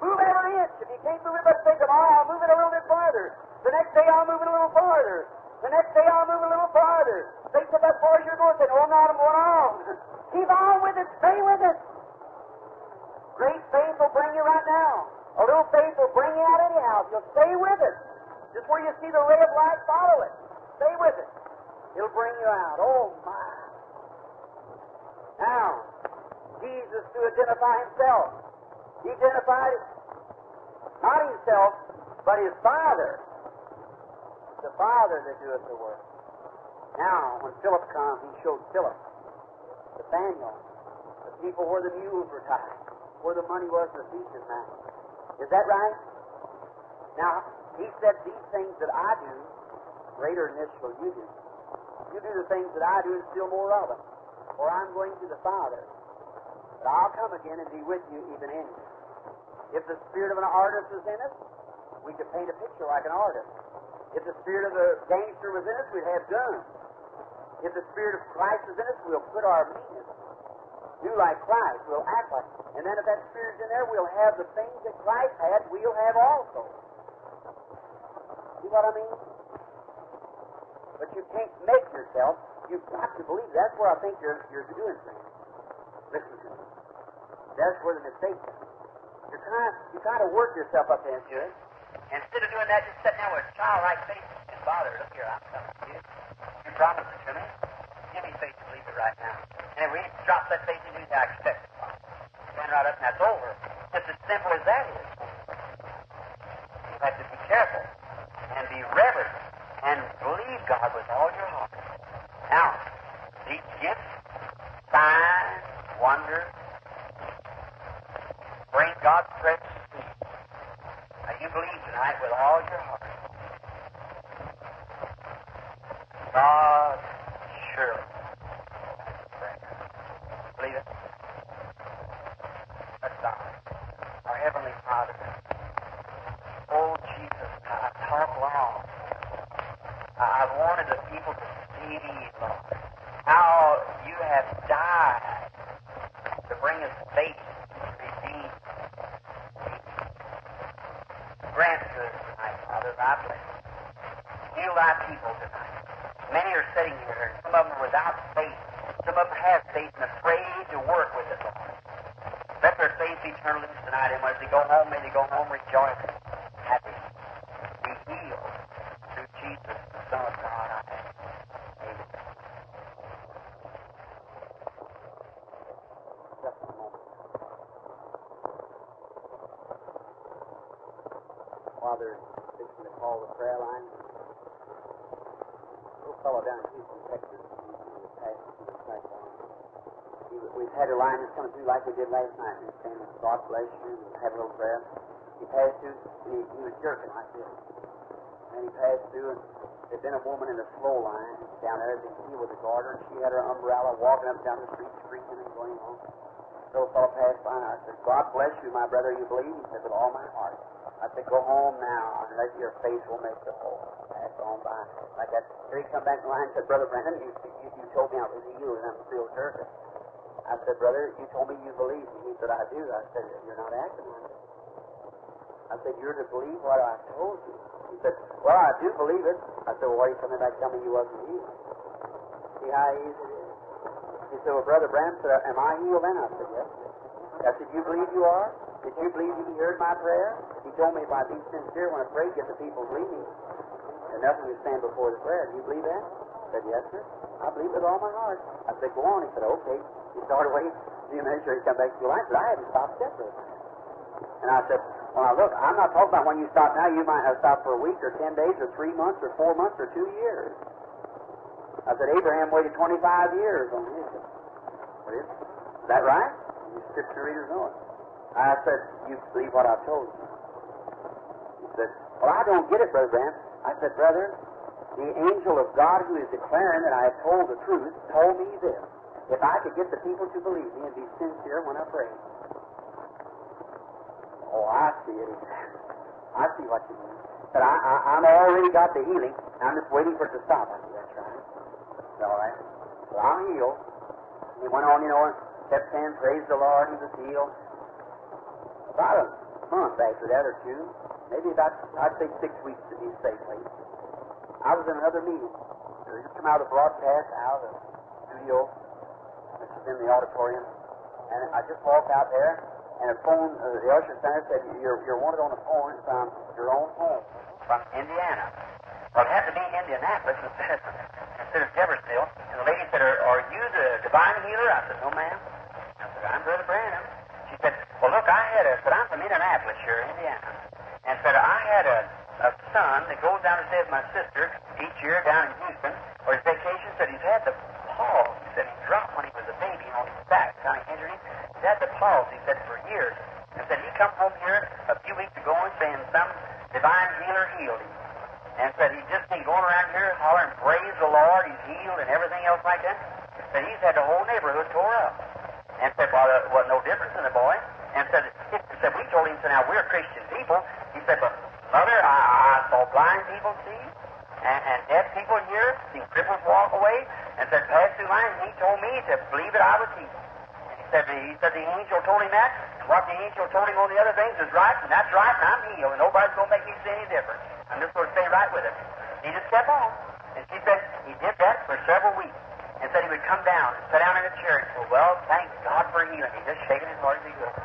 Move every inch. If you can't move it, but say tomorrow, I'll move it a little bit farther. The next day, I'll move it a little farther. The next day, I'll move a little farther. Think to that far as you're going, say, I'm not, I'm going on. Keep on with it. Stay with it. Great faith will bring you right now. A little faith will bring you out anyhow. If you'll stay with it. Just where you see the ray of light, follow it. Stay with it. It'll bring you out. Oh, my. Now, Jesus to identify himself. He identified not himself, but his Father. It's the Father that doeth the work. Now, when Philip comes, he showed Philip, Nathaniel, the people where the mules were tied, where the money was the thief's mouth. Is that right? Now, he said, These things that I do, greater than this shall you do. You do the things that I do and still more of them. For I'm going to the Father. But I'll come again and be with you even in you. If the spirit of an artist is in us, we could paint a picture like an artist. If the spirit of a gangster was in us, we'd have guns. If the spirit of Christ is in us, we'll put our meanness, do like Christ, we'll act like. And then if that spirit's in there, we'll have the things that Christ had, we'll have also. See what I mean? But you can't make yourself. You've got to believe. That's where I think you're, you're doing things. Listen to me. That's where the mistake is. You're trying, you to work yourself up into it. Instead of doing that, just sitting there with a childlike faith and bother. Look here, I'm coming to you. You promised it to me. Give me faith to believe it right now. And if we drop that faith in you, I expect it. Stand right up and that's over. Just as simple as that is. You have to be careful be reverent and believe God with all your heart. Now, these gifts, signs, wonders, bring God's presence to you. Now, you believe tonight with all your heart. God, surely. Believe it? Let's stop. Our Heavenly Father. Oh, Jesus, I talk long. I wanted the people How you have died to bring us faith, redeem. Grant to us tonight, Father, thy blessing. Heal thy people tonight. Many are sitting here, and some of them are without faith. Some of them have faith and afraid to work with it, Lord. Let their faith be turned loose tonight, and when they go home, may they go home rejoicing, happy, be healed through Jesus, the Son of God. I ask. Amen. Just a moment. Father, fixing to call the prayer line. Little fellow down in Houston, Texas, he was passing through the platform. He, we've had a line that's coming through like we did last night. And saying, God bless you, and have a little prayer. He passed through, and he, he was jerking like this. And he passed through, and there'd been a woman in a slow line down there, healed with a goiter, and she had her umbrella walking up down the street, screaming and going home. So a fellow passed by, and I said, God bless you, my brother, you believe? He said, with all my heart. I said, go home now, and let your faith will make the whole. Pass on by. Like that. Here he come back to line and said, Brother Branham, you, you, you told me I was healed, and I'm still hurting. I said, Brother, you told me you believe me. He said, I do. I said, You're not acting like it. I said, You're to believe what I told you. He said, Well, I do believe it. I said, Well, why are you coming back telling me you wasn't healed? See how easy it is? He said, Well, Brother Branham said, Am I healed then? I said, Yes. I said, You believe you are? Did you believe you heard my prayer? He told me if I be sincere when I pray, get the people believing. And nothing to stand before the prayer. Do you believe that? Said, Yes, sir. I believe with all my heart. I said, Go on. He said, Okay. He started away. Few minutes later, he come back to the line. I hadn't stopped brother. And I said, Well, now look, I'm not talking about when you stop now. You might have stopped for a week or ten days or three months or four months or two years. I said, Abraham waited 25 years on his. Is that right? You scripture readers know it. I said, You believe what I've told you? He said, Well, I don't get it, Brother Branham. I said, Brother, the angel of God who is declaring that I have told the truth told me this. If I could get the people to believe me and be sincere when I pray. Oh, I see it. I see what you mean. But I, I, I'm already got the healing. I'm just waiting for it to stop. I said, That's right. All right. So I'm healed. He went on, you know, and kept saying, Praise the Lord, he was healed. About a month after that or two, maybe about, I'd say six weeks to be safely, I was in another meeting. We just come out of broadcast, out of the studio, which is in the auditorium, and I just walked out there, and a phone, uh, the usher center said, you're, you're wanted on the phone from your own home, from Indiana. Well, it had to be Indianapolis instead of, instead of Jeffersonville. And the lady said, are, are you the divine healer? I said, no, ma'am. I said, I'm Brother Branham. She said, well, look, I had a, said, I'm from Indianapolis here, Indiana. And said, I had a, a son that goes down to stay with my sister each year down in Houston for his vacation. Said he's had the palsy. Said he dropped when he was a baby on his back, kind of injured him. He's had the palsy, said, for years. And said he come home here a few weeks ago and saying some divine healer healed him. And said he just been going around here hollering, praise the Lord, he's healed and everything else like that. Said he's had the whole neighborhood tore up. And said, well, there wasn't no difference in the boy. And said, said, we told him, so now we're Christian people. He said, but mother, I, I saw blind people see, and, and deaf people hear, see cripples walk away, and said, pass through mine, and he told me to believe that I was healed. He said, he said the angel told him that, and what the angel told him on the other things is right, and that's right, and I'm healed, and nobody's going to make me see any difference. I'm just going to stay right with it. He just kept on. And she said he did that for several weeks. And said he would come down and sit down in chair and say, Well, thank God for healing. He just shaking his heart as he could.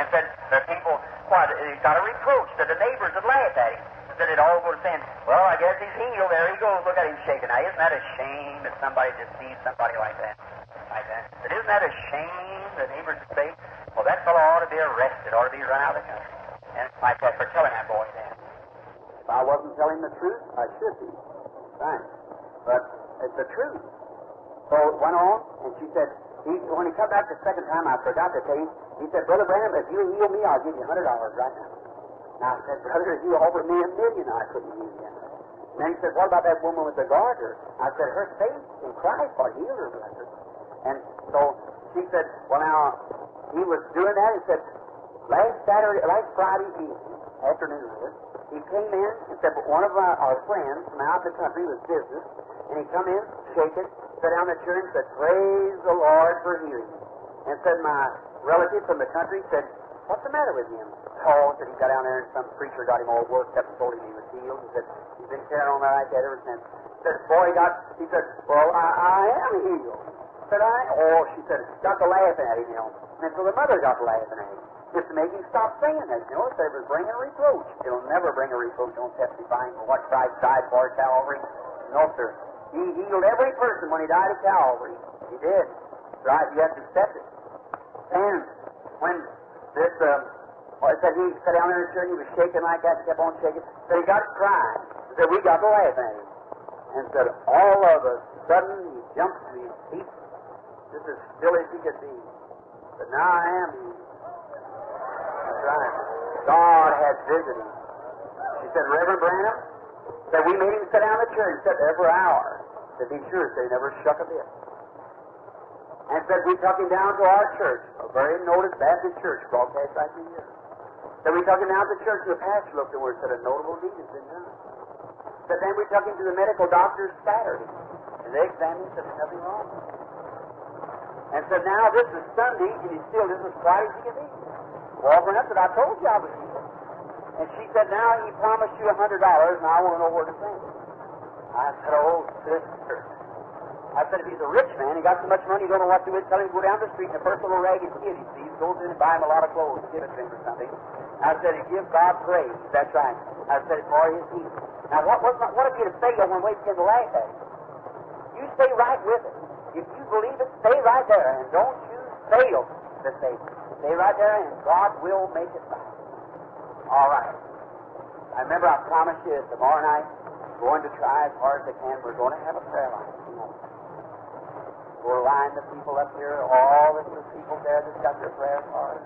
And said the people, what, he got a reproach that the neighbors would laugh at him. Said it all goes saying, Well, I guess he's healed. There he goes. Look at him shaking. Now, isn't that a shame that somebody deceives somebody like that? Like that. But isn't that a shame the neighbors would say, Well, that fellow ought to be arrested, ought to be run out of the country. And like for telling that boy that. If I wasn't telling the truth, I should be. Thanks. But it's the truth. So it went on, and she said, he, when he come back the second time, I forgot to tell him, he said, Brother Branham, if you heal me, I'll give you $100 right now. Now I said, Brother, if you offered me a million, I couldn't give you And then he said, What about that woman with the goiter? I said, Her faith in Christ will heal her, brother. And so she said, Well, now, he was doing that. He said, Last Saturday, last Friday evening, afternoon, he came in and said, but one of our, our friends from out of the country was business, and he come in, shaking, sat down in the chair and said, Praise the Lord for healing. And said, my relative from the country said, What's the matter with him? Oh, said he got down there and some preacher got him all worked up and told him he was healed. He said, He's been carrying on like that ever since. Said, boy, got, he said, Well, I, I am healed. Said I? Oh, she said, got to laughing at him, you know. And so the mother got to laughing at him just to make him stop saying that. You know, if it was bringing a reproach. It'll never bring a reproach on testifying for what Christ died for at Calvary. No, sir. He healed every person when he died at Calvary. He did. Right? You have to accept it. When this, um, well, said he sat down in the chair and he was shaking like that kept on shaking. So he got crying. He said, we got to laugh at him. And said, all of a sudden he jumped to his feet, just as still as he could be. But now I am. That's right. God has visited him. She said, Reverend Branham, said we made him sit down in the chair. He sat there for an hour to be sure, so he never shook a bit. And said we took him down to our church, a very noted Baptist church broadcast right through here. Then we took him down to the church, and the pastor looked over and said, a notable deed has been done. But then we took him to the medical doctor Saturday, and they examined him and said, there's nothing wrong. And said, now this is Sunday, and he's still just as quiet as he can be. Walking up said, I told you I was healed. And she said, now he promised you a hundred dollars, and I want to know where to send it. I said, oh, sister. I said, if he's a rich man, he got so much money, he don't know what to do with it, tell him to go down the street and a first little ragged kid he sees goes in and buy him a lot of clothes, give it to him or something. I said, he give God praise. That's right. I said, for his healing. Now, what, what, what if you'd have failed when we begin to laugh at it? You stay right with it. If you believe it, stay right there, and don't you fail to say, stay right there, and God will make it right. All right. I remember I promised you tomorrow night, going to try as hard as I can. We're going to have a prayer line. We'll line the people up here, all the people there that's got their prayer cards.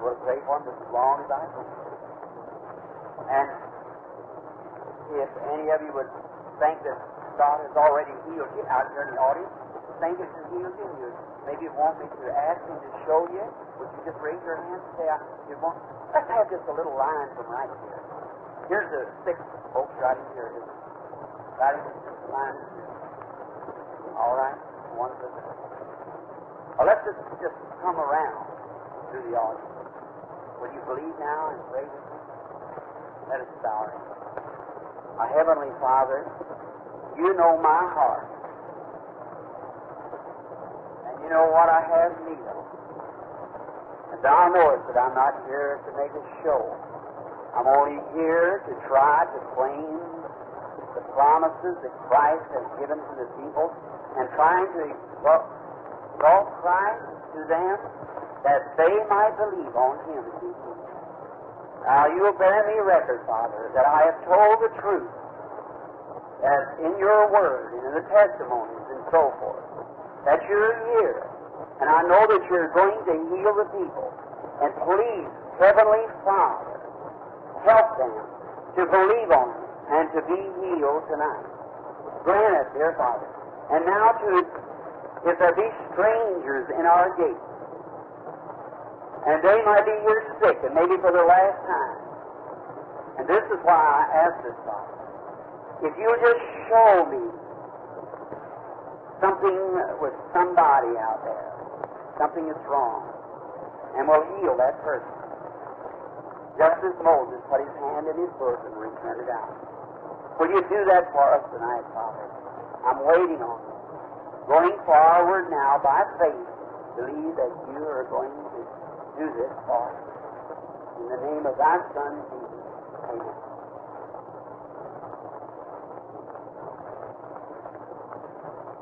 We'll pray for them as long as I can. And if any of you would think that God has already healed you out here in the audience, think it's healed you, you maybe want me to ask him to show you, would you just raise your hand and say, I, you want, let's have just a little line from right here. Here's the six folks right here. Right in this line. All right. One the. Well, let's just, just come around to the audience. Will you believe now and pray with me? Let us bow. Our Heavenly Father, you know my heart. And you know what I have need of. And thou knowest that I'm not here to make a show. I'm only here to try to claim the promises that Christ has given to the people and trying to exalt Christ to them that they might believe on Him Now you bear me record, Father, that I have told the truth as in your word and in the testimonies and so forth, that you're here. And I know that you're going to heal the people. And please, Heavenly Father, help them to believe on it and to be healed tonight. Grant it, dear Father. And now to, if there be strangers in our gates, and they might be here sick, and maybe for the last time. And this is why I ask this, Father. If you will just show me something with somebody out there, something is wrong, and will heal that person. Just as Moses put his hand in his bosom and returned it out. Will you do that for us tonight, Father? I'm waiting on you. Going forward now by faith, believe that you are going to do this for. In the name of thy Son, Jesus. Amen.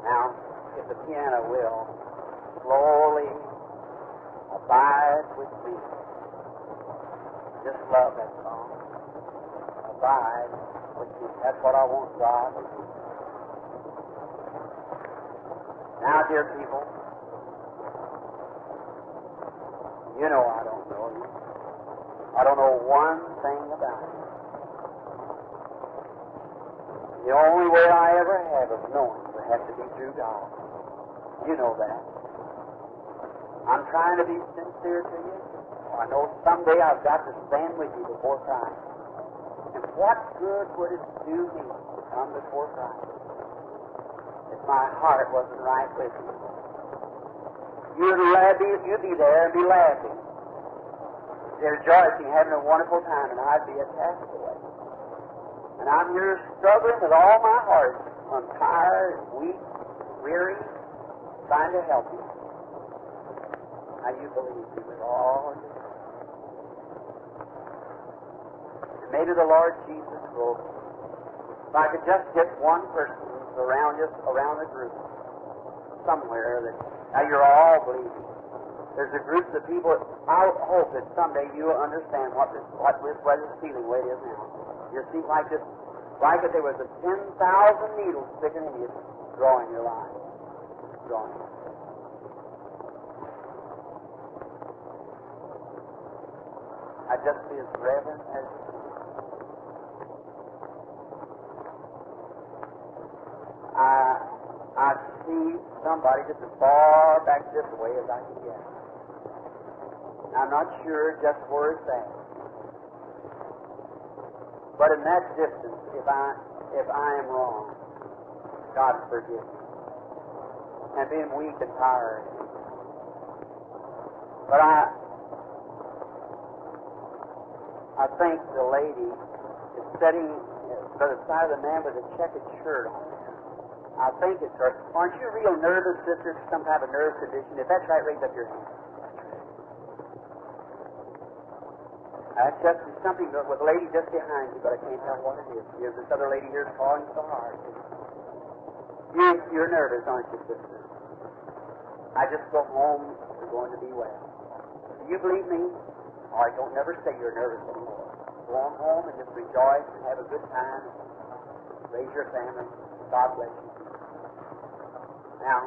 Now, if the piano will, slowly abide with me. Just love that song. Abide with me. That's what I want God to do. Now, dear people, you know I don't know you. I don't know one thing about it. The only way I ever have of knowing would have to be through God. You know that. I'm trying to be sincere to you. I know someday I've got to stand with you before Christ. And what good would it do me to come before Christ my heart wasn't right with you? You'd, be, you'd be there and be laughing. They're rejoicing, having a wonderful time, and I'd be a castaway. And I'm here struggling with all my heart. I'm tired, weak, weary, trying to help you. Now you believe me with all your And maybe the Lord Jesus will, if I could just get one person around just around the group, somewhere that now you're all believing. There's a group of people. I hope that someday you'll understand what this what this weather's feeling way it is now. You seem like this, like if there was a ten thousand needles sticking in you, drawing your line, drawing. You. I just be as reverent as you. I I see somebody just as far back this way as I can get. I'm not sure just where it's at. But in that distance, if I if I am wrong, God forgive me. And being weak and tired. But I I think the lady is sitting uh, by the side of the man with a checkered shirt on. I think it's her. Aren't you real nervous, sister? Some type of nerve condition? If that's right, raise up your hand. That's just something with a lady just behind you, but I can't tell what it is. There's this other lady here calling so hard. You, you're nervous, aren't you, sister? I just go home. You're going to be well. Do you believe me? Oh, All right, don't never say you're nervous anymore. Go on home and just rejoice and have a good time. Raise your family. God bless you. Now,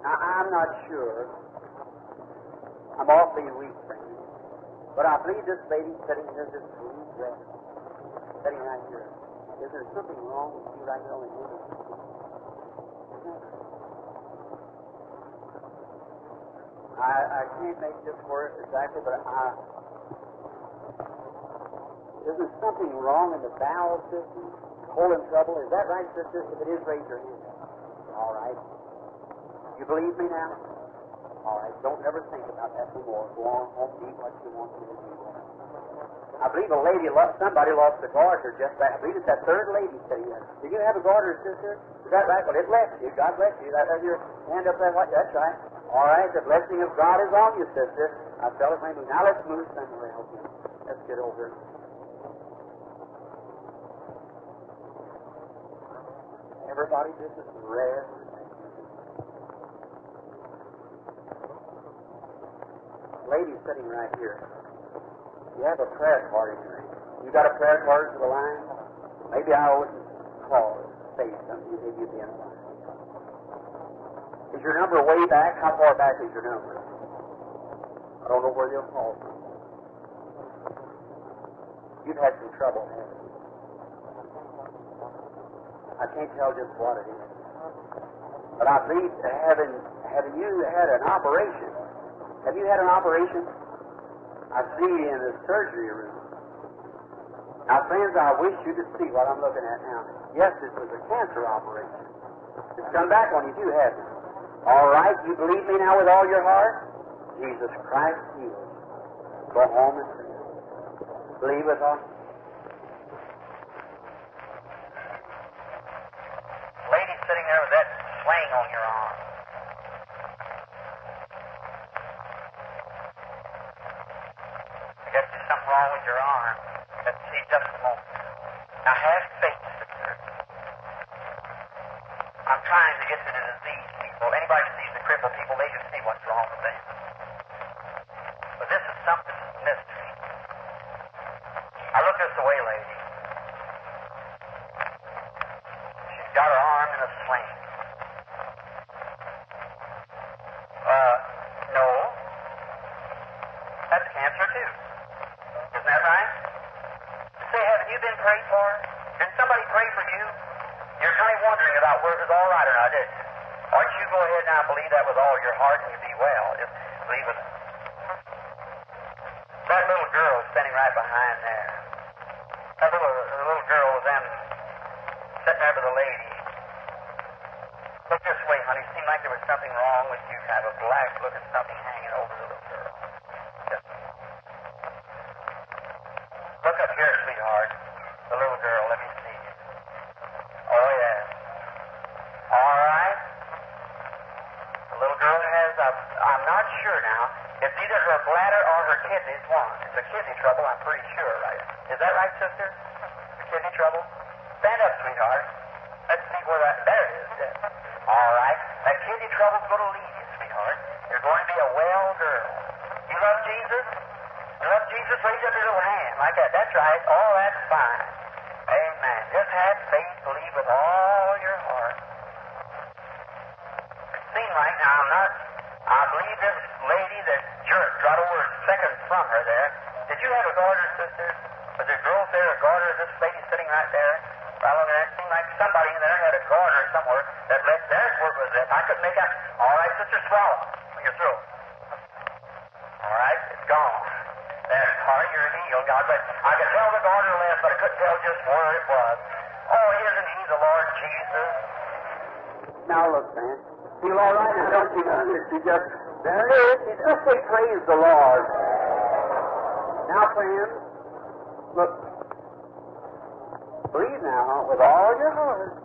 now I'm not sure. I'm awfully weak. But I believe this lady sitting here, this blue dress, sitting right here. Is there something wrong with you right here on the? I, I can't make this work exactly, but I. Isn't something wrong in the bowel system? Colon trouble? Is that right, sister? If it is, raise your hand. All right. You believe me now? All right. Don't ever think about that anymore. Go on home, eat what you want to eat. I believe a lady, lost, somebody lost a goiter just that. I believe it's that third lady sitting there. Did you have a goiter, sister? Is that right? Well, it left you. God bless you. That, your hand up there. What? That's right. All right. The blessing of God is on you, sister. I felt it maybe. Now let's move somewhere else. Let's get over. Everybody, this is rare. Lady sitting right here. You have a prayer card in your hand. You got a prayer card for the line? Maybe I to call or say something. Maybe you'd be in line. Is your number way back? How far back is your number? I don't know where they'll call from. You've had some trouble, haven't you? I can't tell just what it is. But I believe having having you had an operation. Have you had an operation? I see in the surgery room. Now, friends, I wish you could see what I'm looking at now. Yes, this was a cancer operation. It's come back on you, too, hasn't it? All right, you believe me now with all your heart? Jesus Christ heals. Go home and. Believe with all. Lady sitting there with that sling on your arm. I guess there's something wrong with your arm. Let's see just a moment. Now have faith, sister. I'm trying to get to the disease people. Anybody sees the crippled people, they can see what's wrong with them. But this is something mystery. I look this away, lady. She's got her arm in a sling. Uh, no. That's cancer too. Isn't that right? Say, haven't you been prayed for? Did somebody pray for you? You're kind of wondering about whether it was all right or not, didn't you? Why don't you go ahead now and believe that with all your heart and you'll be well. Just believe it. That little girl standing right behind there. That little, the little girl was them sitting there with the lady. Look this way, honey. Seemed like there was something wrong with you. Kind of a black look at something hanging over the little girl. Just look up here, sweetheart. The little girl. Let me see. Oh yeah. All right. The little girl has a. I'm not sure now. It's either her bladder or her kidneys. One. It's a kidney trouble. I'm pretty sure, right? Is that right, sister? The kidney trouble. Stand up, sweetheart. Let's see where that. There it is. All right. That kidney trouble's going to leave you, sweetheart. You're going to be a well girl. You love Jesus? You love Jesus? Raise up your little hand like that. That's right. All that's fine. Amen. Just have faith. Believe with all your heart. It seemed like now I'm not. I believe this lady that jerked right over a second from her there. Goiter, sister? Was there girls there, a goiter? This lady sitting right there, right over there. It seemed like somebody in there had a goiter somewhere. That this. I couldn't make out. All right, sister, swallow when you're through. All right, it's gone. There, Carter, you're healed. God bless. I could tell the goiter left, but I couldn't tell just where it was. Oh, isn't he the Lord Jesus? Now look, man. Feel all right now, don't you? You just there it is. You just say praise the Lord. Now, friends, look. Breathe now with all your heart.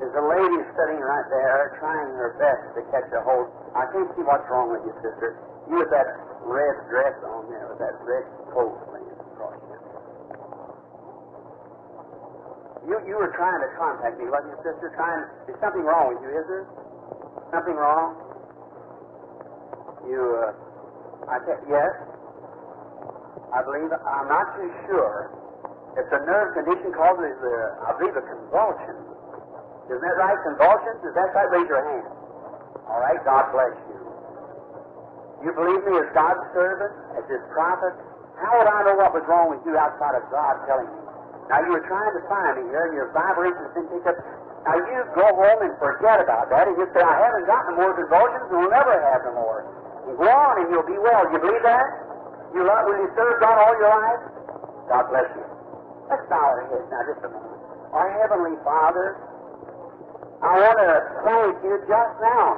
There's a lady sitting right there trying her best to catch a hold. I can't see what's wrong with you, sister. You with that red dress on there, with that red coat laying across you. You, you were trying to contact me, wasn't you, sister? Trying. There's something wrong with you, is there? Something wrong? You, uh, I yes. I believe. I'm not too sure. It's a nerve condition called, uh, I believe, a convulsion. Isn't that right? Convulsions? Is that right? Raise your hand. All right. God bless you. You believe me as God's servant, as His prophet? How would I know what was wrong with you outside of God telling me? Now you were trying to find me here, and your vibrations been picked up. Now you go home and forget about that, and you say, I haven't got no more convulsions, and will never have no more. Go on, and you'll be well. You believe that? You love, will you serve God all your life? God bless you. Let's bow our heads now just a moment. Our Heavenly Father, I want to thank you just now.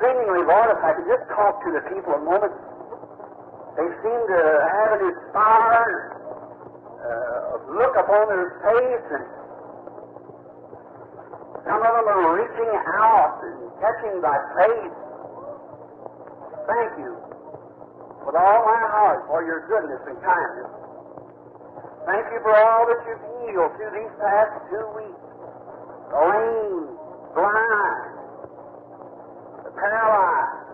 Seemingly, Lord, if I could just talk to the people a moment. They seem to have an inspired uh, look upon their face, and some of them are reaching out and catching thy face. Thank you with all my heart for your goodness and kindness. Thank you for all that you've healed through these past two weeks. The lame, blind, the paralyzed,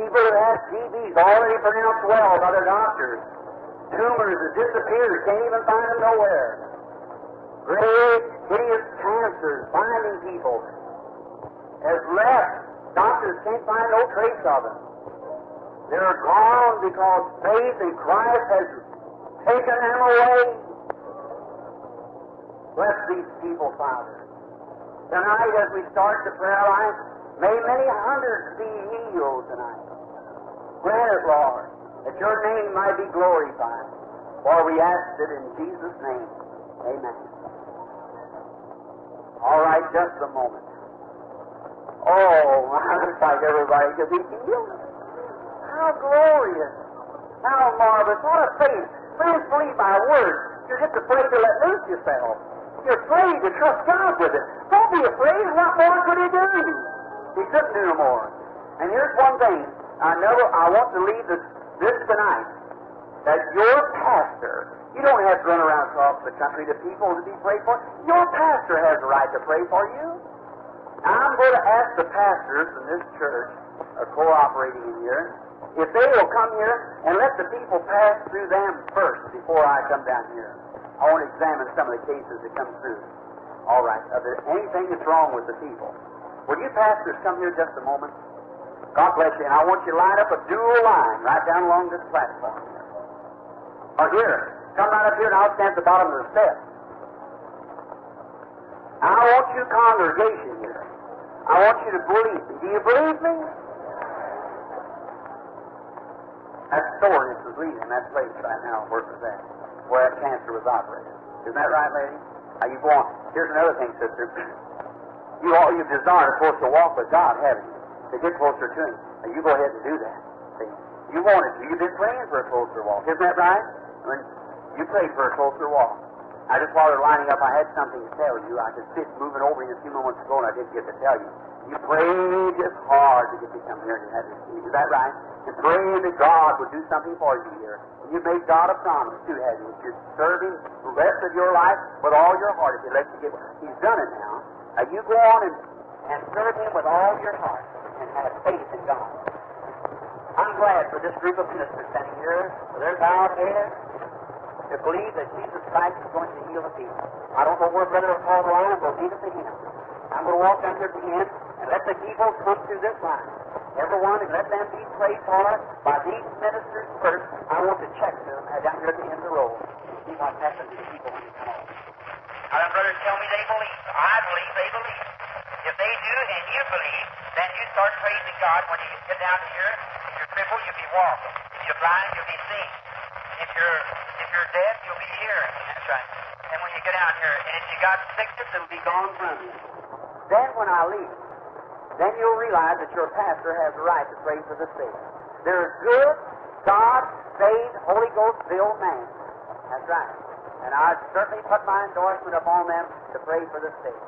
people who have TBs already pronounced well by their doctors. Tumors that disappeared, can't even find them nowhere. Great, hideous cancers binding people has left. Doctors can't find no trace of them. They're gone because faith in Christ has taken them away. Bless these people, Father. Tonight, as we start the prayer line, may many hundreds be healed tonight. Grant it, Lord, that your name might be glorified. For we ask it in Jesus' name. Amen. All right, just a moment. Oh, I looks like everybody could be healed. How glorious. How marvelous. What a faith. Friends, believe my word. You're just afraid to let loose yourself. You're afraid to trust God with it. Don't be afraid. What more could He do? He couldn't do no more. And here's one thing. I never. I want to leave this, this tonight. That your pastor, you don't have to run around across the country to people to be prayed for. Your pastor has a right to pray for you. Now, I'm going to ask the pastors in this church, are cooperating in here, if they will come here and let the people pass through them first before I come down here. I want to examine some of the cases that come through. All right. Are there anything that's wrong with the people? Will you pastors come here just a moment? God bless you. And I want you to line up a dual line right down along this platform. Or here. Come right up here and I'll stand at the bottom of the steps. I want you congregation here. I want you to believe me. Do you believe me? That soreness is leaving that place right now where it was at, where that cancer was operated. Isn't that right, lady? Now you on. Here's another thing, sister. You all you desire, of course, to walk with God, haven't you? To get closer to Him. Now you go ahead and do that. See? You wanted to. You've been praying for a closer walk. Isn't that right? I mean, you prayed for a closer walk. I just while they're lining up, I had something to tell you. I could sit moving over you a few moments ago, and I didn't get to tell you. You prayed just hard to get to come here and you had see. Is that right? And praying that God would do something for you here. You made God a promise too, had you? That you'd serve Him the rest of your life with all your heart if He lets you get. He's done it now. Now you go on and, and serve Him with all your heart and have faith in God. I'm glad for this group of ministers standing here with their bowed heads to believe that Jesus Christ is going to heal the people. I don't know where Brother Paul line, but leave it to him. I'm going to walk down here at the end and let the people come through this line. Everyone, and let them be prayed for by these ministers first. I want to check them down here at the end of the road. See what's happened to the people when they come off. Now, them brothers tell me they believe. I believe they believe. If they do and you believe, then you start praising God when you get down to here. If you're crippled, you'll be walking. If you're blind, you'll be seeing. If you're if you're deaf, you'll be hearing. That's right. And when you get down here, and if you got sickness, it'll be gone from you. Then when I leave, then you'll realize that your pastor has the right to pray for the sick. They're good, God saved, Holy Ghost filled man. That's right. And I'd certainly put my endorsement upon them to pray for the sick.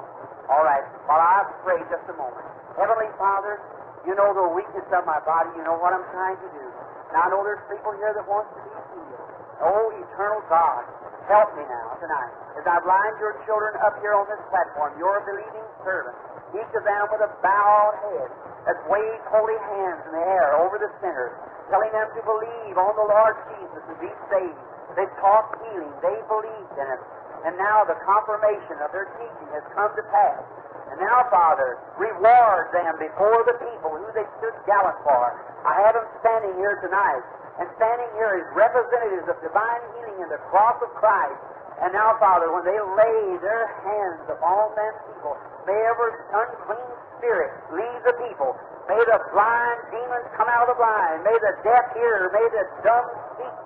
All right. While I pray just a moment. Heavenly Father, you know the weakness of my body. You know what I'm trying to do. And I know there's people here that want to be healed. Oh, eternal God, help me now tonight as I blind your children up here on this platform, your believing servants, each of them with a bowed head, that waved holy hands in the air over the sinners, telling them to believe on the Lord Jesus and be saved. They taught healing. They believed in it. And now the confirmation of their teaching has come to pass. And now, Father, reward them before the people who they stood gallant for. I have them standing here tonight, and standing here as representatives of divine healing in the cross of Christ. And now, Father, when they lay their hands upon them people, may every unclean spirit leave the people. May the blind demons come out of the blind. May the deaf hear. May the dumb speak.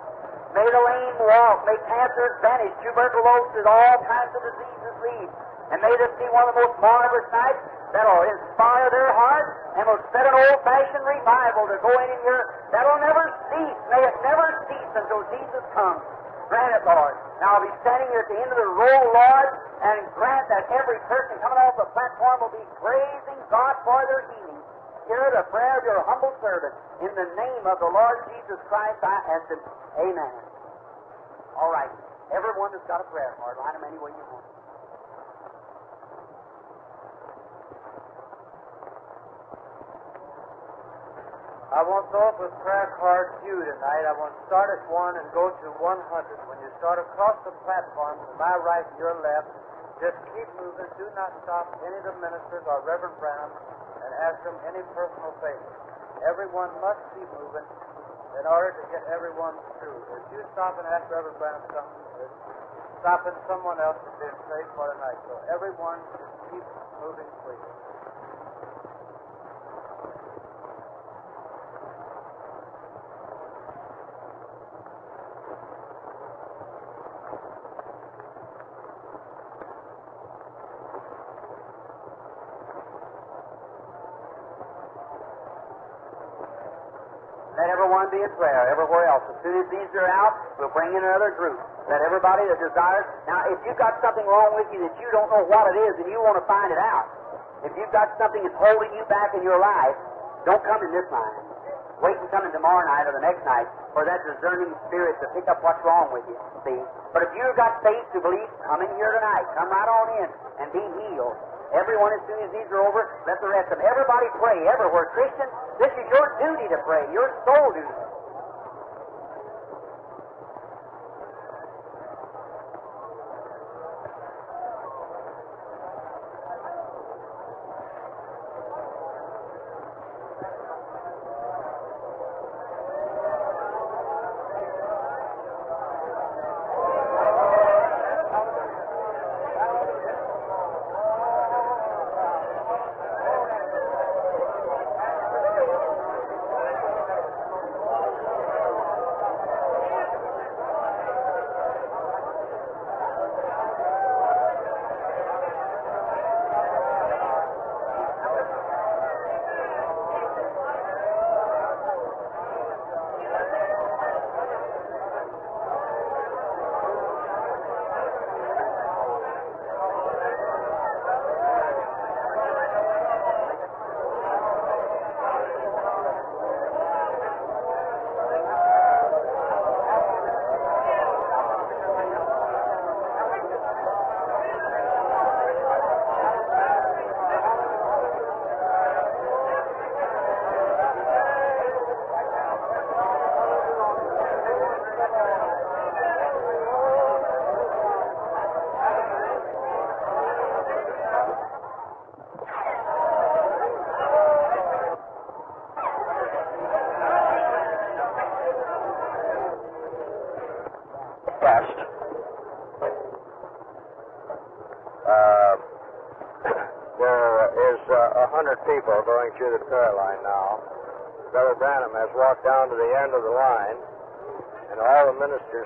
May the lame walk. May cancers vanish. Tuberculosis, all kinds of diseases leave. And may this be one of the most marvelous nights that'll inspire their hearts and will set an old-fashioned revival to go in here that'll never cease. May it never cease until Jesus comes. Grant it, Lord. Now I'll be standing here at the end of the roll, Lord, and grant that every person coming off the platform will be praising God for their healing. Hear the prayer of your humble servant. In the name of the Lord Jesus Christ, I ask it. Amen. All right. Everyone that's got a prayer card, line them any way you want. I won't throw up prayer card queue tonight. I want to start at one and go to 100. When you start across the platform, to my right your left, just keep moving. Do not stop any of the ministers or Reverend Branham and ask them any personal favor. Everyone must keep moving in order to get everyone through. If you stop and ask Reverend Branham something, stopping someone else from being prayed for tonight. So everyone just keep moving, please. Let everyone be in prayer everywhere else. As soon as these are out, we'll bring in another group. Let everybody that desires. Now, if you've got something wrong with you that you don't know what it is and you want to find it out, if you've got something that's holding you back in your life, don't come in this line. Wait and come in tomorrow night or the next night for that discerning spirit to pick up what's wrong with you. See? But if you've got faith to believe, come in here tonight. Come right on in and be healed. Everyone, as soon as these are over, let the rest of them. Everybody pray everywhere. Christian, this is your duty to pray, your soul duty.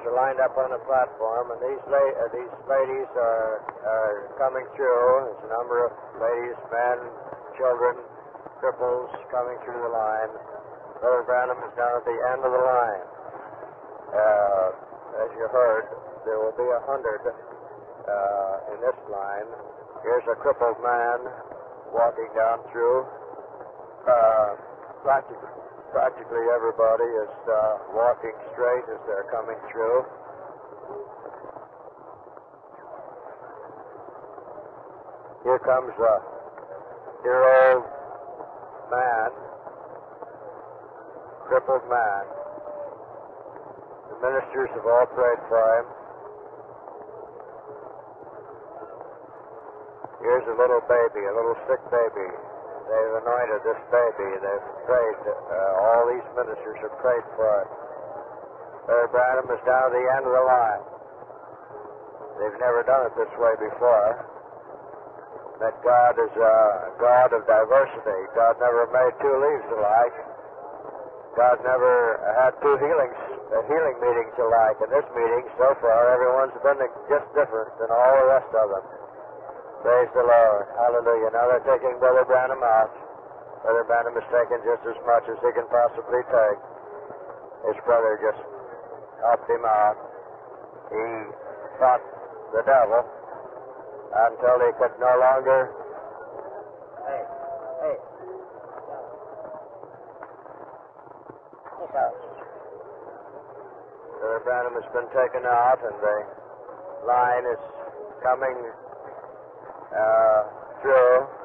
Are lined up on the platform, and these la- uh, these ladies are are coming through. There's a number of ladies, men, children, cripples coming through the line. Brother Branham is down at the end of the line. Uh, as you heard, there will be a hundred uh, in this line. Here's a crippled man walking down through. Uh, practically, practically everybody is uh, walking straight as they're coming through. Here comes a dear old man, crippled man. The ministers have all prayed for him. Here's a little baby, a little sick baby. They've anointed this baby. They've prayed. Uh, all these ministers have prayed for it. Brother Branham is down at the end of the line. They've never done it this way before. That God is a God of diversity. God never made two leaves alike. God never had two healings, uh, healing meetings alike. In this meeting, so far, everyone's been just different than all the rest of them. Praise the Lord. Hallelujah. Now they're taking Brother Branham out. Brother Branham is taking just as much as he can possibly take. His brother just helped him out. He fought the devil until he could no longer. Hey, hey. Brother Branham has been taken out, and the line is coming uh, sure.